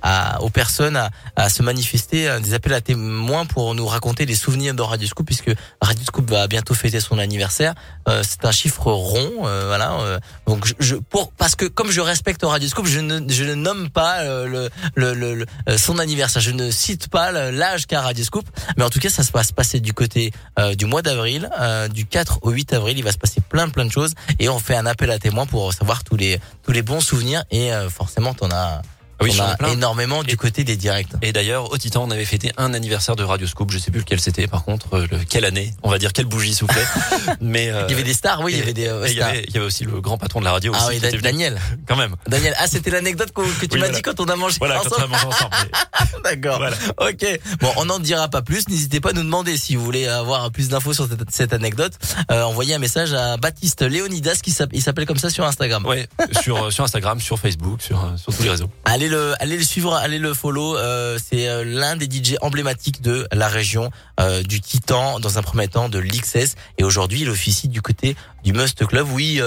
à, aux personnes à, à se manifester, euh, des appels à témoins pour nous raconter les souvenirs de Radio Scoop puisque Radio Scoop va bientôt fêter son anniversaire. Euh, c'est un chiffre rond, euh, voilà. euh, donc je, je- pour parce que comme je respecte Radio Scoop, je ne, je ne nomme pas le, le, le, le- son anniversaire. Je ne cite pas l'âge qu'a Radio Scoop, mais en tout cas, ça se passe passer du côté euh, du mois d'avril, euh, du 4 au 8 avril. Il va se passer plein plein de choses et on fait un appel à témoins pour savoir tous les tous les bons souvenirs et euh, forcément, t'en as, oui, t'en j'en ai as plein. énormément du côté des directs. Et d'ailleurs, au Titan, on avait fêté un anniversaire de Radio Scoop. Je sais plus lequel c'était, par contre, euh, le, quelle année. On va dire quelle bougie soufflait. Mais euh, Il y avait des stars, oui, il y avait des euh, et il y stars. avait, il y avait aussi le grand patron de la radio. Ah aussi oui. Daniel. Quand même. Daniel, ah c'était l'anecdote que, que tu Oui, m'as voilà. dit quand on a mangé Voilà, quand on a ensemble. mangé ensemble. D'accord. Ok. Bon, on n'en dira pas plus. N'hésitez pas à nous demander si vous voulez avoir plus d'infos sur cette, cette anecdote. Euh, envoyez un message à Baptiste Léonidas qui s'appelle, il s'appelle comme ça sur Instagram. Ouais, sur, euh, sur Instagram, sur Facebook, sur, sur tous les réseaux. Allez le, allez le suivre, allez le follow. Euh, c'est euh, l'un des DJ emblématiques de la région euh, du Titan, dans un premier temps de l'XS. Et aujourd'hui, il officie du côté du Must Club. Oui.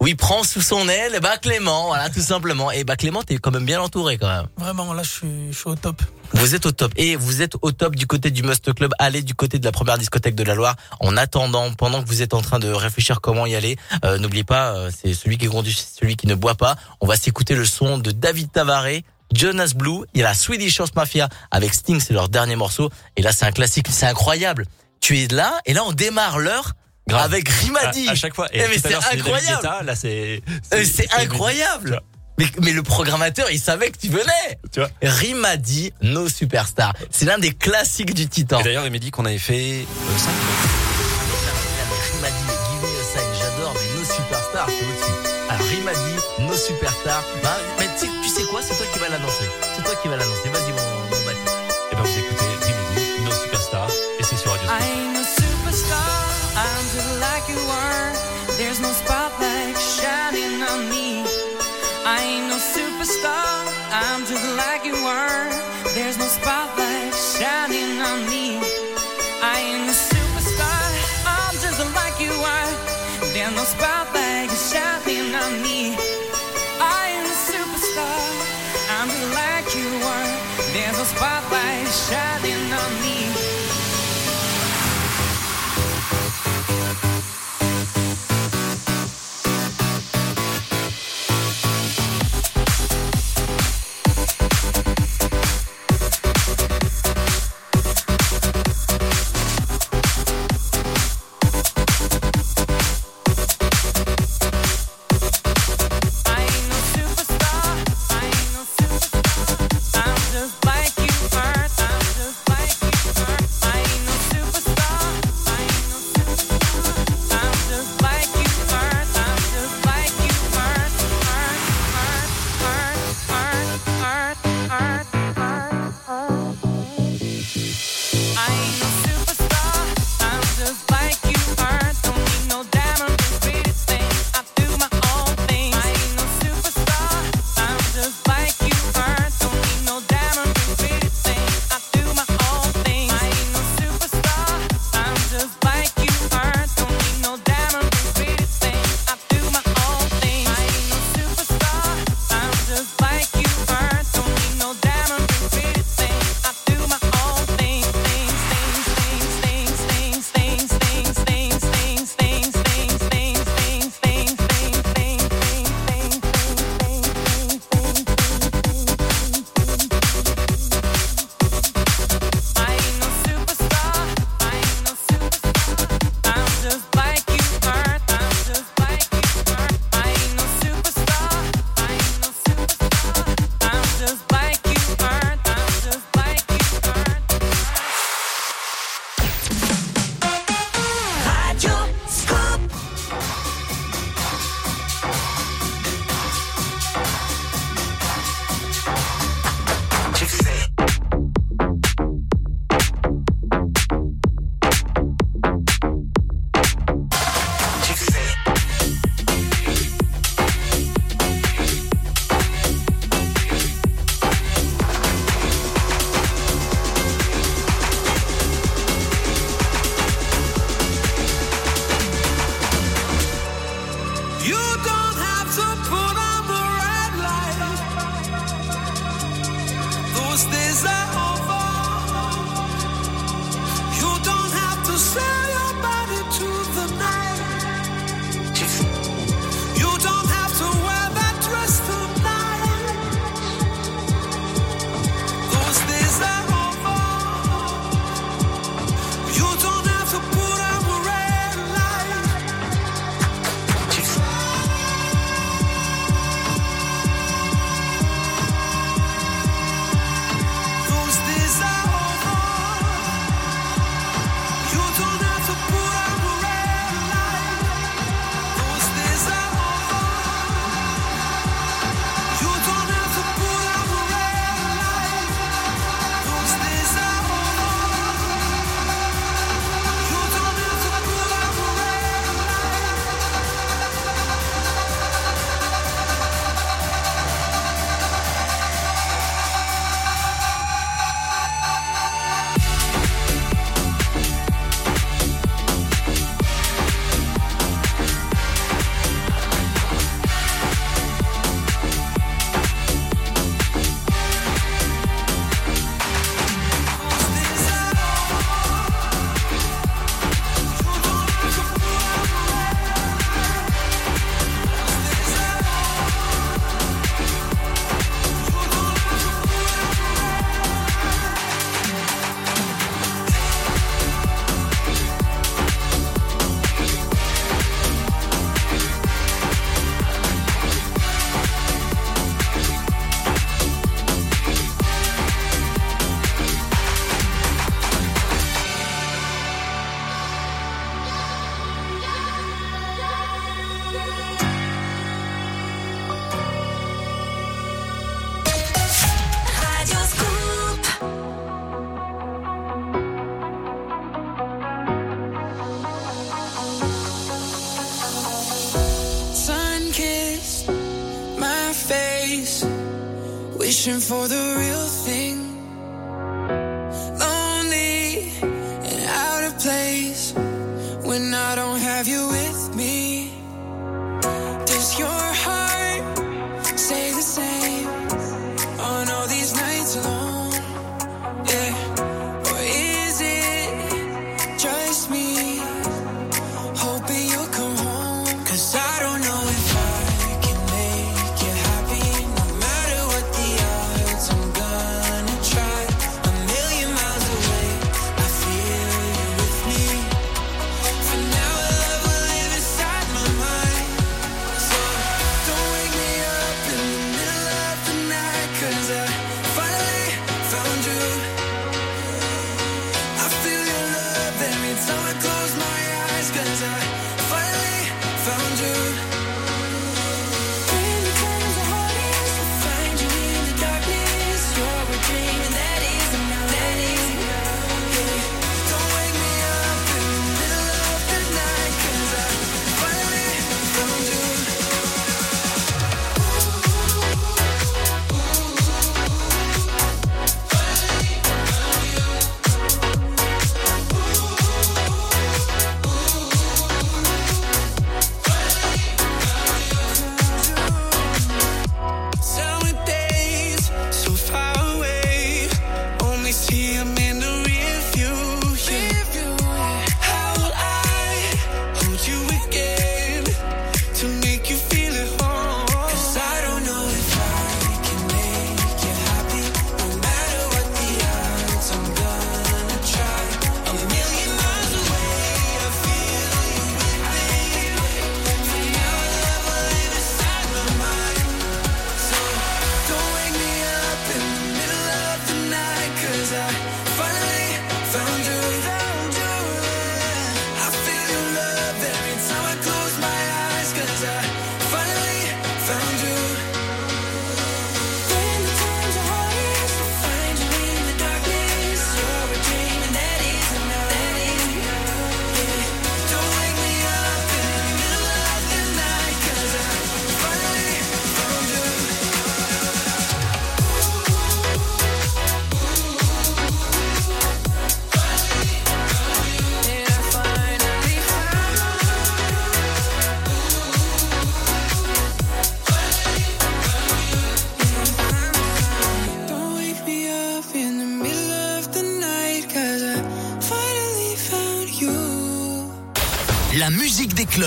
Où il prend sous son aile, bah Clément, voilà, tout simplement. Et bah Clément, t'es quand même bien entouré quand même. Vraiment, là, je suis, je suis au top. Vous êtes au top. Et vous êtes au top du côté du Must Club. Allez du côté de la première discothèque de la Loire. En attendant, pendant que vous êtes en train de réfléchir comment y aller, euh, n'oubliez pas, euh, c'est celui qui conduit, c'est celui qui ne boit pas. On va s'écouter le son de David Tavaré. Jonas Blue, il y a la Swedish House Mafia avec Sting, c'est leur dernier morceau. Et là, c'est un classique, c'est incroyable. Tu es là, et là, on démarre l'heure Grave. avec Rimadi. À, à chaque fois. Eh, Et mais c'est incroyable. C'est. Euh, incroyable. Mais, mais le programmateur, il savait que tu venais. Tu vois. Rimadi, nos superstars. C'est l'un des classiques du Titan. Et d'ailleurs, il m'a dit qu'on avait fait euh, cinq. Rimadi, Give Me a Sign, j'adore, mais nos superstars, c'est au-dessus. Alors Rimadi, nos superstars. Bah, mais tu sais, tu sais quoi, c'est toi qui vas l'annoncer. C'est toi qui vas l'annoncer. Vas-y, shine.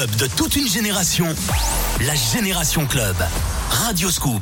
de toute une génération, la Génération Club. Radio Scoop.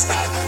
stop.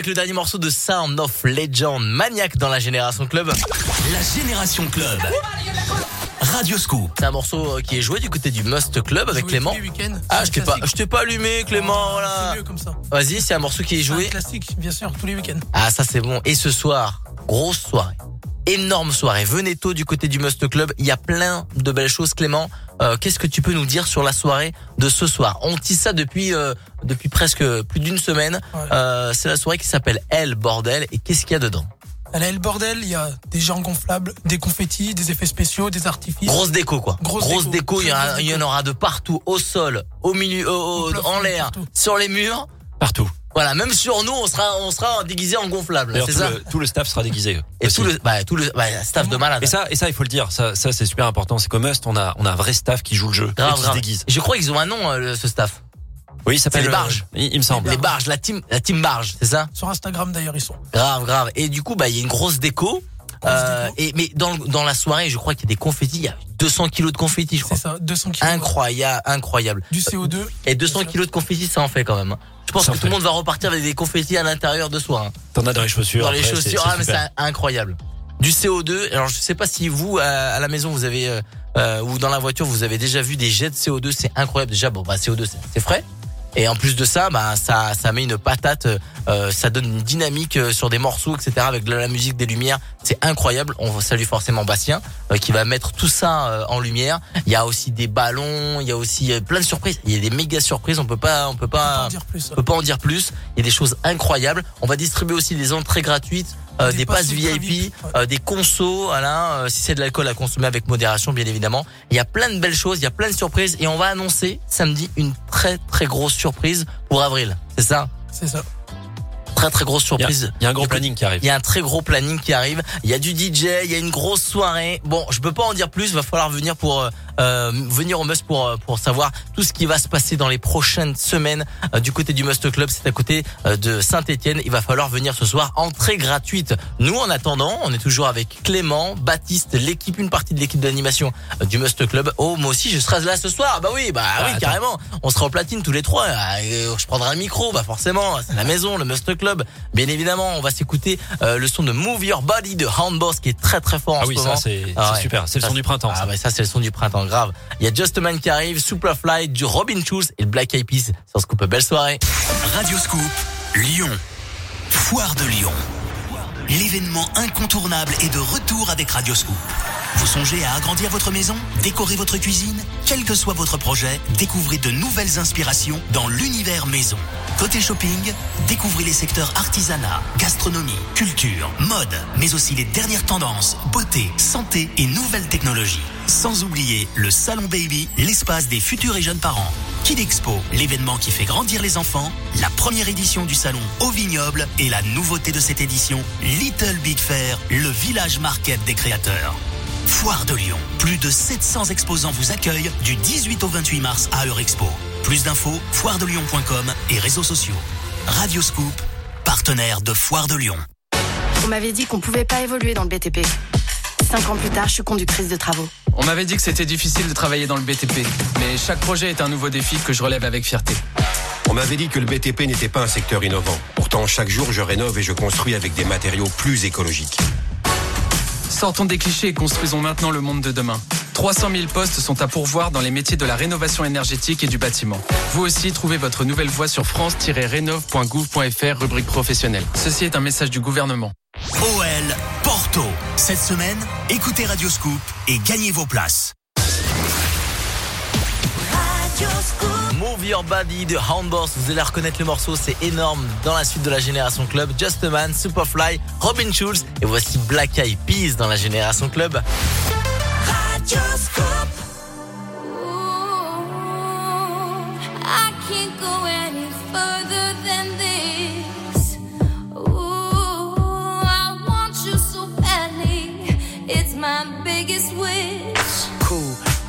Avec le dernier morceau de Sound of Legend, Maniac dans la Génération Club. La Génération Club. Radio Scoop. C'est un morceau euh, qui est joué du côté du Must Club avec Joué Clément. tous les week-ends. Ah, je t'ai pas, je t'ai pas allumé, Clément. voilà. C'est mieux comme ça. Vas-y, c'est un morceau qui est C'est un joué. classique, bien sûr, tous les week-ends. Ah, ça c'est bon. Et ce soir, grosse soirée. Énorme soirée. Venez tôt du côté du Must Club. Il y a plein de belles choses, Clément. Euh, Qu'est-ce que tu peux nous dire sur la soirée de ce soir? On tisse ça depuis euh, depuis presque plus d'une semaine. Euh, c'est la soirée qui s'appelle Elle bordel. Et qu'est-ce qu'il y a dedans À la L Bordel, il y a des gens gonflables, des confettis, des effets spéciaux, des artifices. Grosse déco quoi. Grosse déco. il y, a- Grosse il y en aura de partout, au sol, au milieu, au- au- en l'air, sur les murs. Partout. Voilà, même sur nous, on sera on sera déguisé en gonflable. Tout, ça. le, tout le staff sera déguisé. Et aussi. tout le bah, tout le bah, staff de malade. Et ça, et ça, il faut le dire. Ça, ça c'est super important. C'est qu'au Must, on a, on a un vrai staff qui joue le jeu et Grave, qui grave. se déguise. Je crois qu'ils ont un nom, euh, ce staff. Oui, il s'appelle les euh, barges. Il, il me semble. Les barges, la team, la team barge, c'est ça Sur Instagram d'ailleurs, ils sont. Grave, grave. Et du coup, bah, il y a une grosse déco. Euh, et mais dans dans la soirée, je crois qu'il y a des confettis. Il y a 200 kilos de confettis, je crois. C'est ça, 200 kilos. Incroyable, incroyable. Du CO2. Et 200 kilos de confettis, ça en fait quand même. Je pense Ça que tout le monde va repartir avec des confettis à l'intérieur de soi. hein. T'en as dans les chaussures. Dans les après, chaussures, c'est- ah mais c'est incroyable. Du CO2. Alors je sais pas si vous à, à la maison vous avez euh, ou dans la voiture vous avez déjà vu des jets de CO2. C'est incroyable. Déjà bon bah CO2 c'est- c'est frais. Et en plus de ça, bah ça ça met une patate, euh, ça donne une dynamique euh, sur des morceaux, etc. Avec de la musique, des lumières, c'est incroyable. On salue forcément Bastien euh, qui va mettre tout ça euh, en lumière. Il y a aussi des ballons, il y a aussi euh, plein de surprises. Il y a des méga surprises. On peut pas, on peut pas, on peut pas en dire plus. Il y a des choses incroyables. On va distribuer aussi des entrées gratuites. Euh, Des des, passes VIP, VIP, euh, des consos, euh, si c'est de l'alcool à consommer avec modération, bien évidemment. Il y a plein de belles choses, il y a plein de surprises et on va annoncer samedi une très très grosse surprise pour avril. C'est ça? C'est ça. Très très grosse surprise. Il y a un gros planning qui arrive. Il y a un très gros planning qui arrive. Il y a du DJ, il y a une grosse soirée. Bon, je peux pas en dire plus. Va falloir venir pour euh, euh, venir au Must pour euh, pour savoir tout ce qui va se passer dans les prochaines semaines euh, du côté du Must Club. C'est à côté euh, de Saint-Étienne. Il va falloir venir ce soir. Entrée gratuite. Nous, en attendant, on est toujours avec Clément, Baptiste, l'équipe, une partie de l'équipe d'animation du Must Club. Oh, moi aussi, je serai là ce soir. Bah oui, bah oui, attends. carrément. On sera en platine tous les trois. Je prendrai un micro, bah forcément. C'est la maison, le Must Club. Bien évidemment, on va s'écouter euh, le son de Move Your Body de Handboss qui est très très fort en Ah ce oui, ça, moment. c'est- Ah ouais. super. C'est le son du printemps, Ah ça. ouais, ça c'est le son du printemps, grave. Il y a Just a Man qui arrive, Superfly, du Robin Schulz et le Black Eyed Peas. Se coupe. Belle soirée. Radio Scoop, Lyon. Foire de Lyon. L'événement incontournable est de retour avec Radio Scoop. Vous songez à agrandir votre maison, décorer votre cuisine Quel que soit votre projet, découvrez de nouvelles inspirations dans l'univers maison. Côté shopping, découvrez les secteurs artisanat, gastronomie, culture, mode, mais aussi les dernières tendances, beauté, santé et nouvelles technologies. Sans oublier le Salon Baby, l'espace des futurs et jeunes parents. Kid Expo, l'événement qui fait grandir les enfants, la première édition du salon au vignoble et la nouveauté de cette édition, Little Big Fair, le village market des créateurs. Foire de Lyon, plus de 700 exposants vous accueillent du 18 au 28 mars à Eurexpo. Plus d'infos, foiredelyon.com et réseaux sociaux. Radio Scoop, partenaire de Foire de Lyon. On m'avait dit qu'on pouvait pas évoluer dans le BTP. Cinq ans plus tard, je suis conductrice de travaux. On m'avait dit que c'était difficile de travailler dans le BTP, mais chaque projet est un nouveau défi que je relève avec fierté. On m'avait dit que le BTP n'était pas un secteur innovant. Pourtant, chaque jour, je rénove et je construis avec des matériaux plus écologiques. Sortons des clichés et construisons maintenant le monde de demain. 300 000 postes sont à pourvoir dans les métiers de la rénovation énergétique et du bâtiment. Vous aussi, trouvez votre nouvelle voie sur france-rénov.gouv.fr, rubrique professionnelle. Ceci est un message du gouvernement. OL. Cette semaine, écoutez Radio Scoop et gagnez vos places. Move Your Body de Houndboss. Vous allez reconnaître le morceau, c'est énorme dans la suite de la Génération Club. Just a Man, Superfly, Robin Schulz. Et voici Black Eyed Peas dans la Génération Club.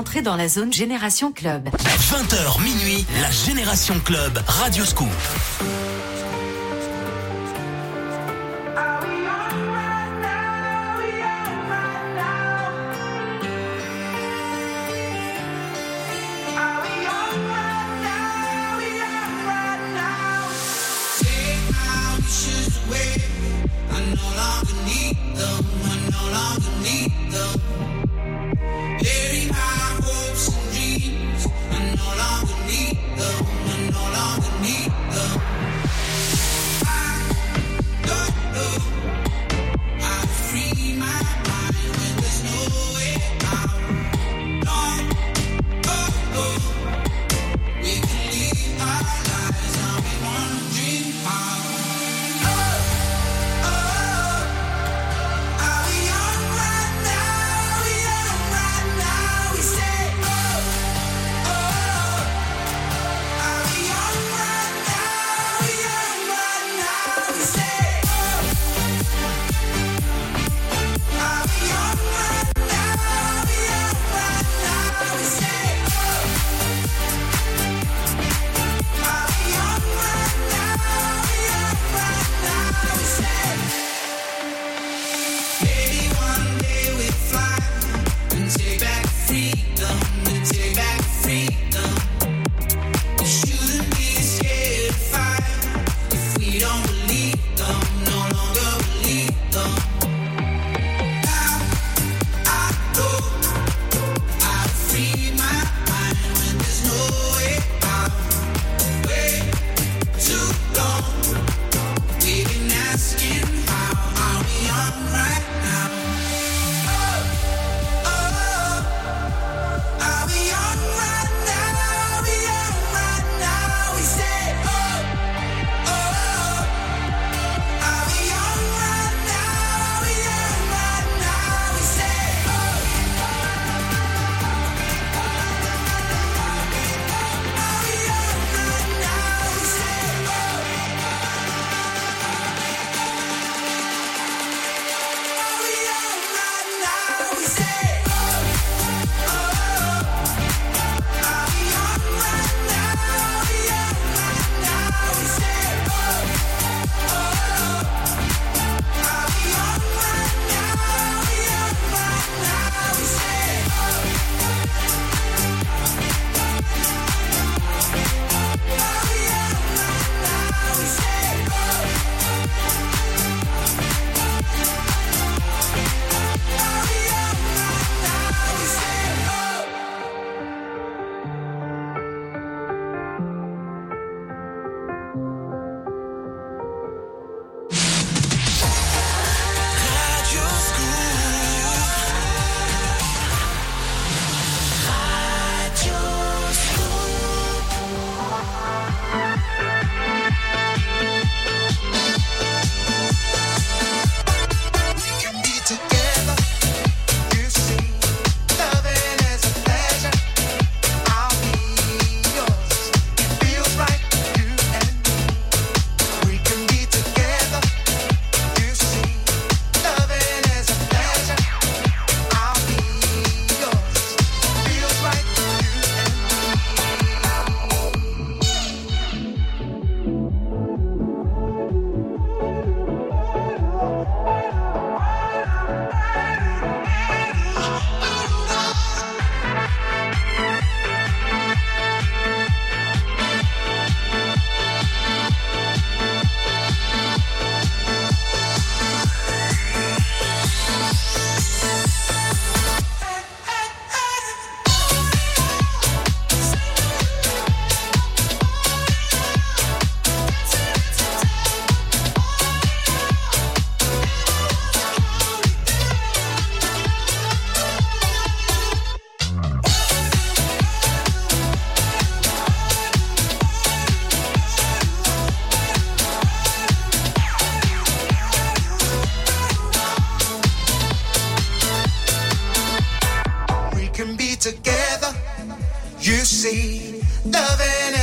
entrée dans la zone Génération Club. 20h minuit, la Génération Club, Radio Scoop.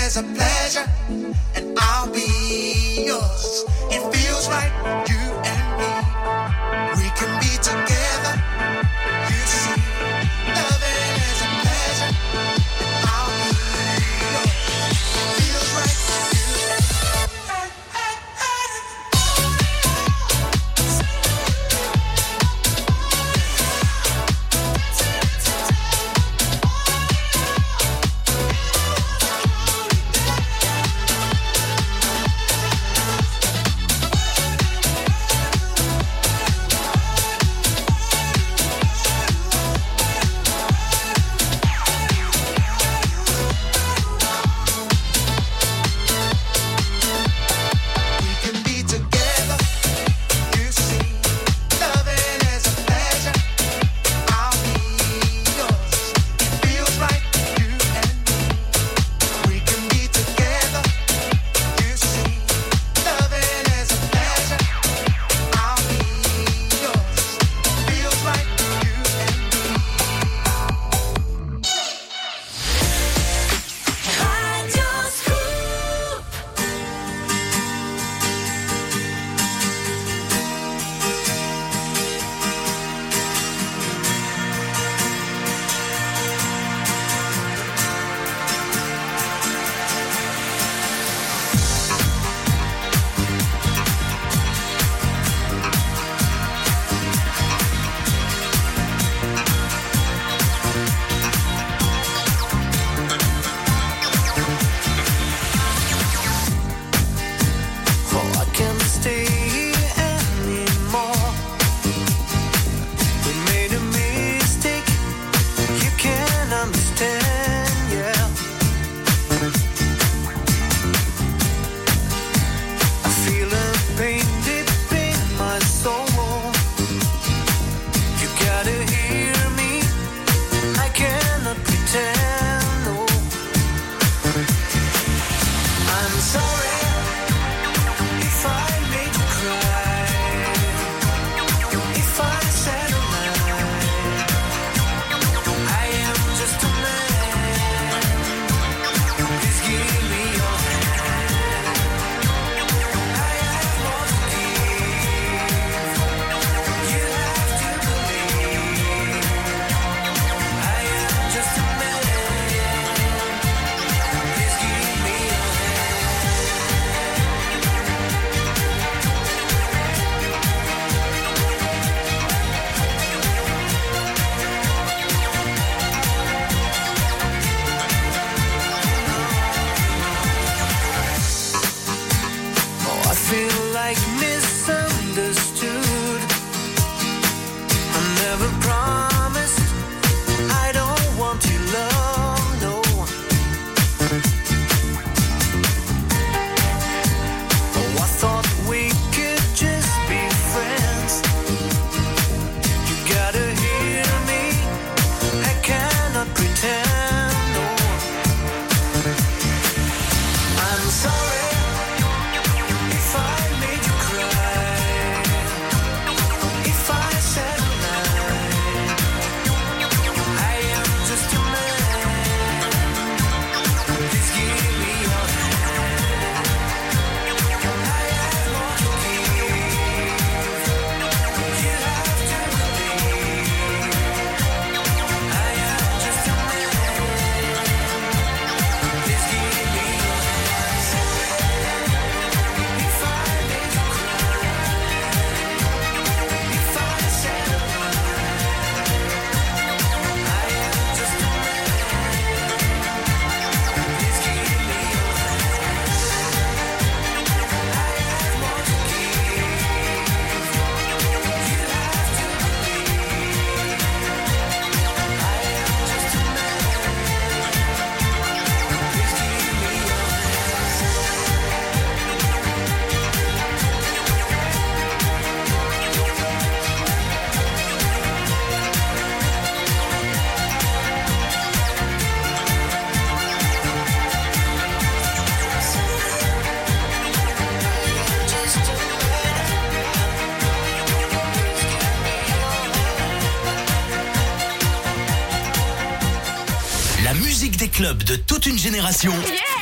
there's a pleasure, and I'll be yours. It feels right, you and me. We can be together.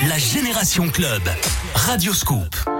La Génération Club. Radio Scoop.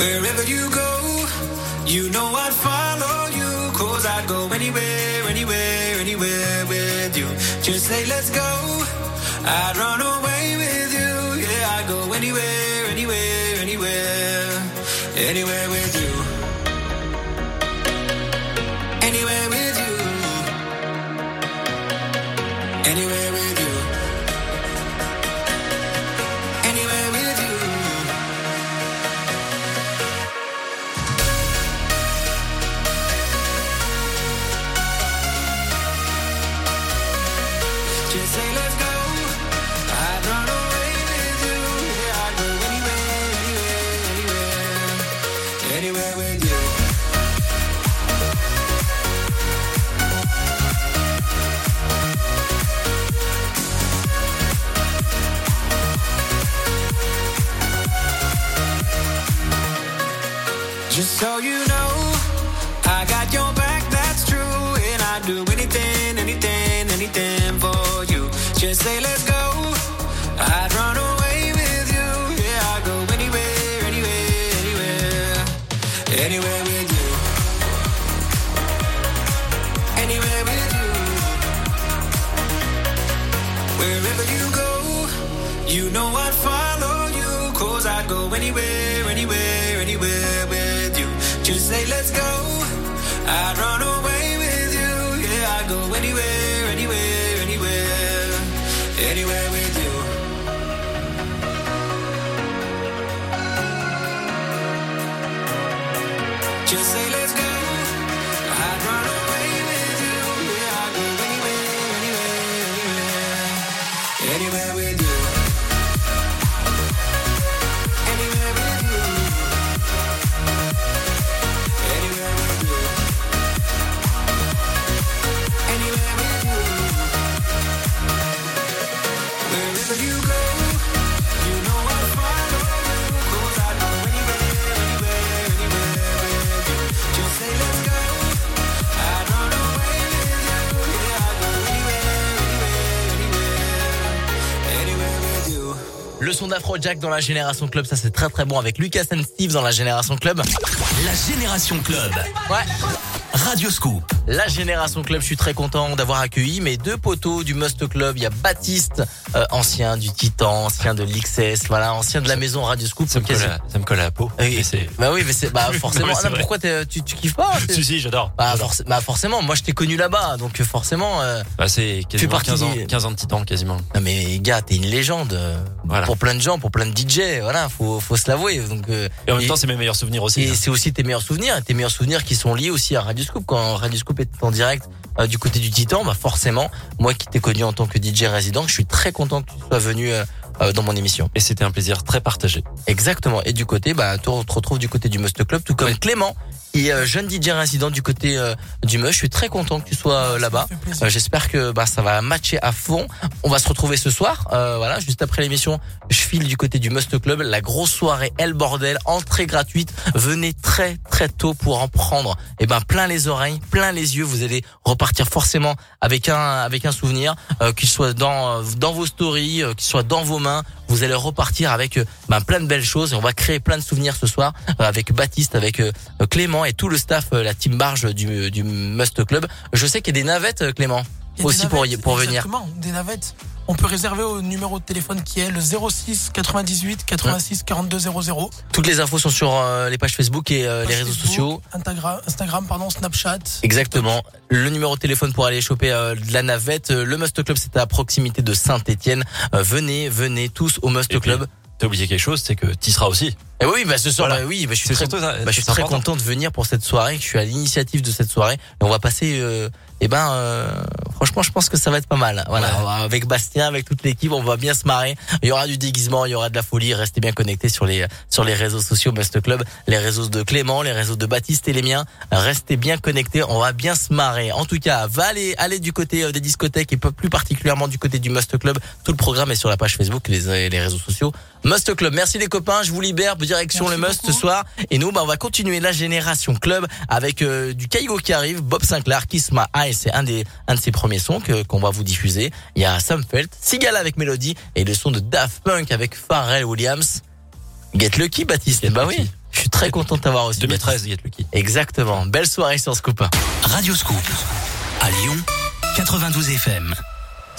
Wherever you go, you know I'd follow you. Cause I'd go anywhere, anywhere, anywhere with you. Just say, let's go. I'd run away with you. Yeah, I'd go anywhere, anywhere, anywhere. Anywhere with you. Son d'Afrojack dans la Génération Club, ça c'est très très bon avec Lucas and Steve dans la Génération Club. La Génération Club. Ouais. Radio Scoop. La Génération Club, je suis très content d'avoir accueilli mes deux poteaux du Must Club. Il y a Baptiste, euh, ancien du Titan, ancien de l'XS, voilà, ancien de la maison Radio Scoop. Ça me colle à, ça me colle à la peau. Oui. Bah oui, mais c'est bah forcément. Non, Ah, non, pourquoi t'es- tu, tu kiffes pas Si, si, j'adore. Bah, forc- bah forcément, moi je t'ai connu là-bas, donc euh, forcément. euh, Bah, c'est quasiment partie 15 ans, du- 15 ans de titan, quasiment. Non mais gars, t'es une légende. euh, Voilà. Pour plein de gens, pour plein de DJ, voilà, faut faut se l'avouer. Donc euh, Et en même et- temps, c'est mes meilleurs souvenirs aussi. Et hein. c'est aussi tes meilleurs souvenirs, tes meilleurs souvenirs qui sont liés aussi à Radio Scoop. Quand Radio Scoop en direct euh, du côté du Titan, bah forcément, moi qui t'ai connu en tant que DJ résident, je suis très content que tu sois venu euh, euh, dans mon émission. Et c'était un plaisir très partagé. Exactement. Et du côté, bah, tu te retrouves du côté du Must Club, tout comme Clément, euh, jeune DJ résident du côté euh, du Must. Je suis très content que tu sois euh, là-bas. Euh, J'espère que bah, ça va matcher à fond. On va se retrouver ce soir. Euh, voilà, juste après l'émission, je file du côté du Must Club. La grosse soirée, elle bordel, entrée gratuite. Venez très très tôt pour en prendre. Et ben plein les oreilles, plein les yeux. Vous allez repartir forcément avec un avec un souvenir, euh, qu'il soit dans dans vos stories, euh, qu'il soit dans vos mains. Vous allez repartir avec euh, ben, plein de belles choses et on va créer plein de souvenirs ce soir euh, avec Baptiste, avec euh, Clément et tout le staff, la team barge du, du Must Club. Je sais qu'il y a des navettes, Clément, aussi pour, pour venir. Exactement, des navettes. On peut réserver au numéro de téléphone qui est le 06 98 86 42 00. Toutes les infos sont sur euh, les pages Facebook et euh, les réseaux Facebook, sociaux. Instagram, Instagram, pardon, Snapchat. Exactement. Le numéro de téléphone pour aller choper euh, de la navette. Le Must Club, c'est à proximité de Saint-Étienne. Euh, venez, venez tous au Must Et Club. T'as oublié quelque chose, c'est que t'y seras aussi. Et oui, bah ce soir, Voilà. bah oui, bah, je suis très, surtout bah, je suis c'est très important. content de venir pour cette soirée. Je suis à l'initiative de cette soirée. Et on va passer, euh, eh ben, euh, franchement, je pense que ça va être pas mal. Voilà, Ouais. Avec Bastien, avec toute l'équipe, on va bien se marrer. Il y aura du déguisement, il y aura de la folie. Restez bien connectés sur les sur les réseaux sociaux Must Club, les réseaux de Clément, les réseaux de Baptiste et les miens. Restez bien connectés, on va bien se marrer. En tout cas, va aller aller du côté euh, des discothèques et plus particulièrement du côté du Must Club. Tout le programme est sur la page Facebook, les les réseaux sociaux. Must Club. Merci les copains, je vous libère. Direction Merci le Must beaucoup. ce soir. Et nous, bah, on va continuer la génération club avec euh, du Kaigo qui arrive, Bob Sinclair, Kiss My et c'est un des de ses premiers sons que qu'on va vous diffuser. Il y a Sam Felt, Sigal avec Mélodie et le son de Daft Punk avec Pharrell Williams. Get Lucky, Baptiste. Get bah oui, je suis très content d'avoir reçu. 2013, Get Lucky. Exactement. Belle soirée sur Scoop. Radio Scoop à Lyon, 92 FM.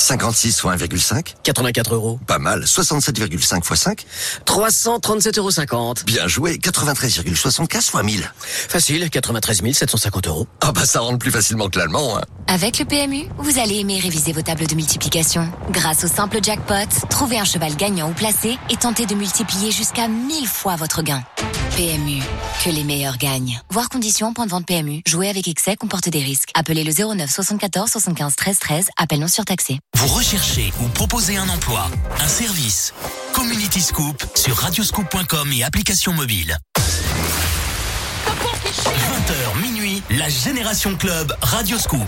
56 soit 1,5 84 euros. Pas mal, 67,5 fois 5 337,50 euros. Bien joué, 93,75 fois 1000. Facile, 93 750 euros. Ah bah ça rentre plus facilement que l'allemand. Hein. Avec le PMU, vous allez aimer réviser vos tables de multiplication. Grâce au simple jackpot, trouvez un cheval gagnant ou placé et tentez de multiplier jusqu'à 1000 fois votre gain. PMU, que les meilleurs gagnent. Voir conditions point de vente PMU. Jouer avec excès comporte des risques. Appelez le 09 74 75 13 13. Appel non surtaxé. Vous recherchez ou proposez un emploi, un service. Community Scoop sur radioscoop.com et application mobile. 20h minuit, la Génération Club Radioscoop.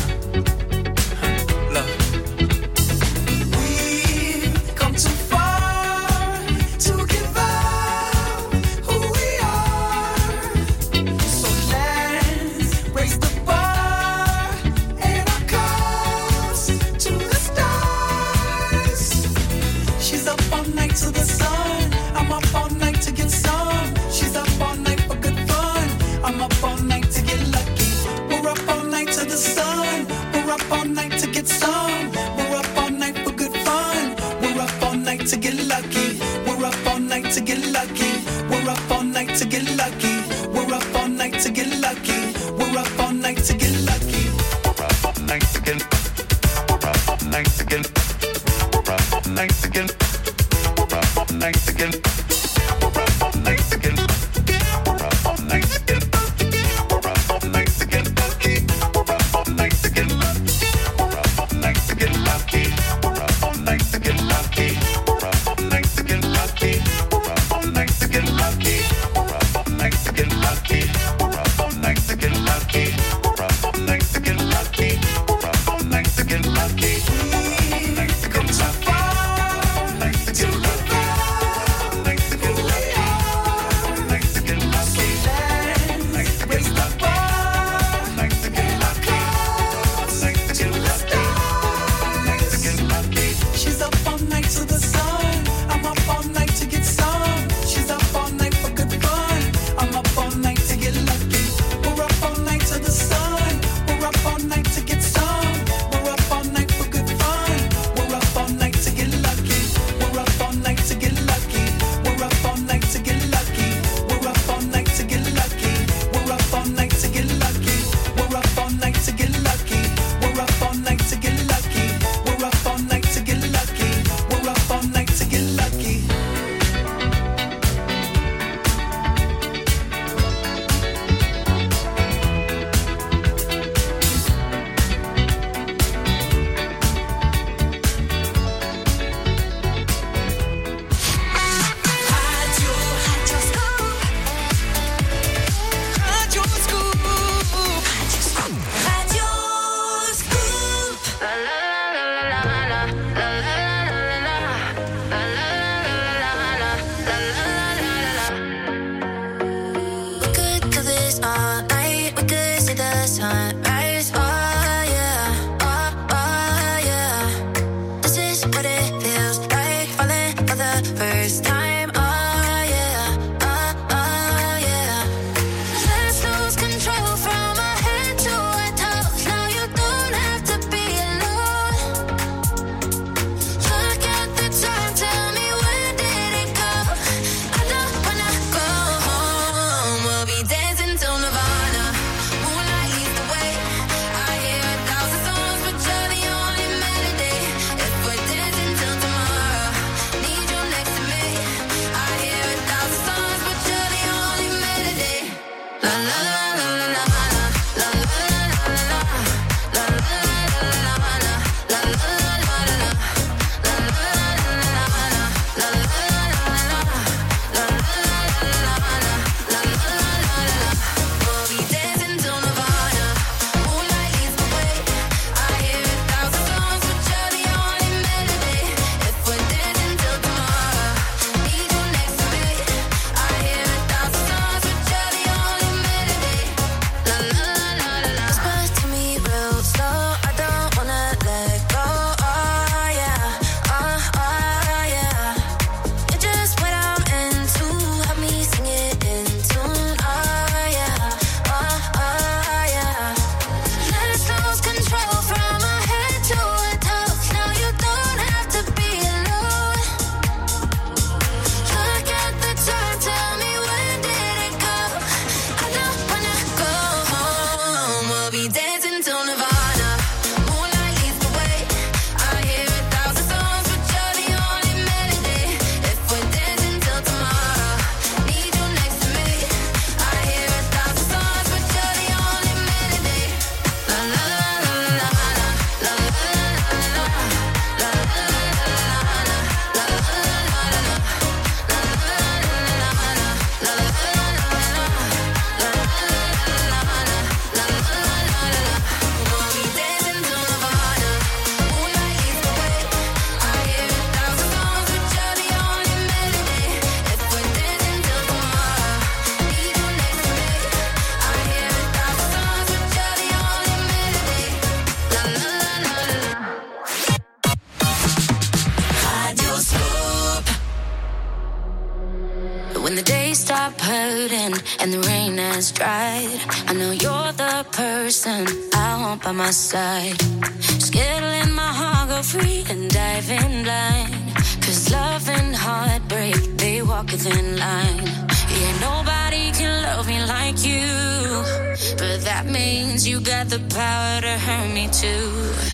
nights again. We're up all nights again. by my side. Skittling my heart, go free and diving line. Cause love and heartbreak, they walk within line. Yeah, nobody can love me like you. But that means you got the power to hurt me too.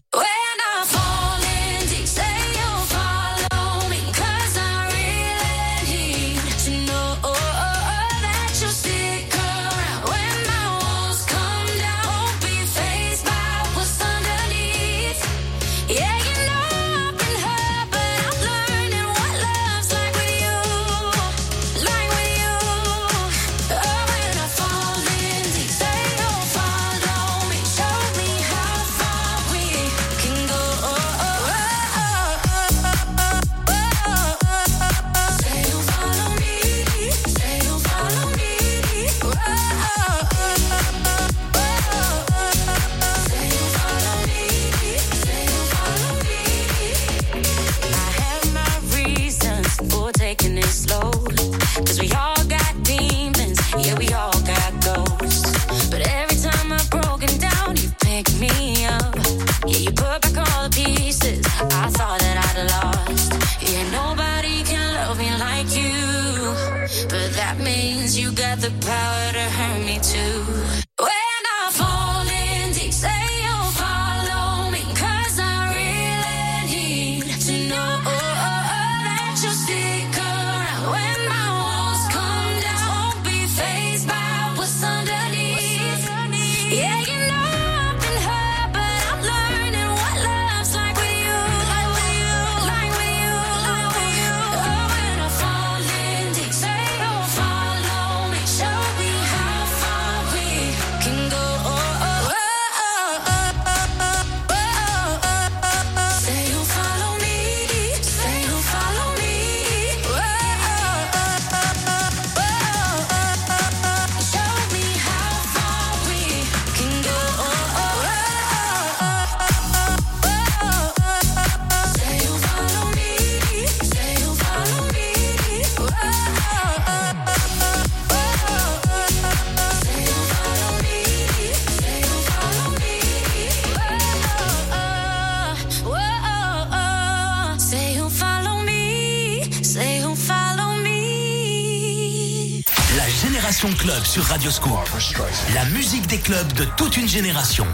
clubs de toute une génération.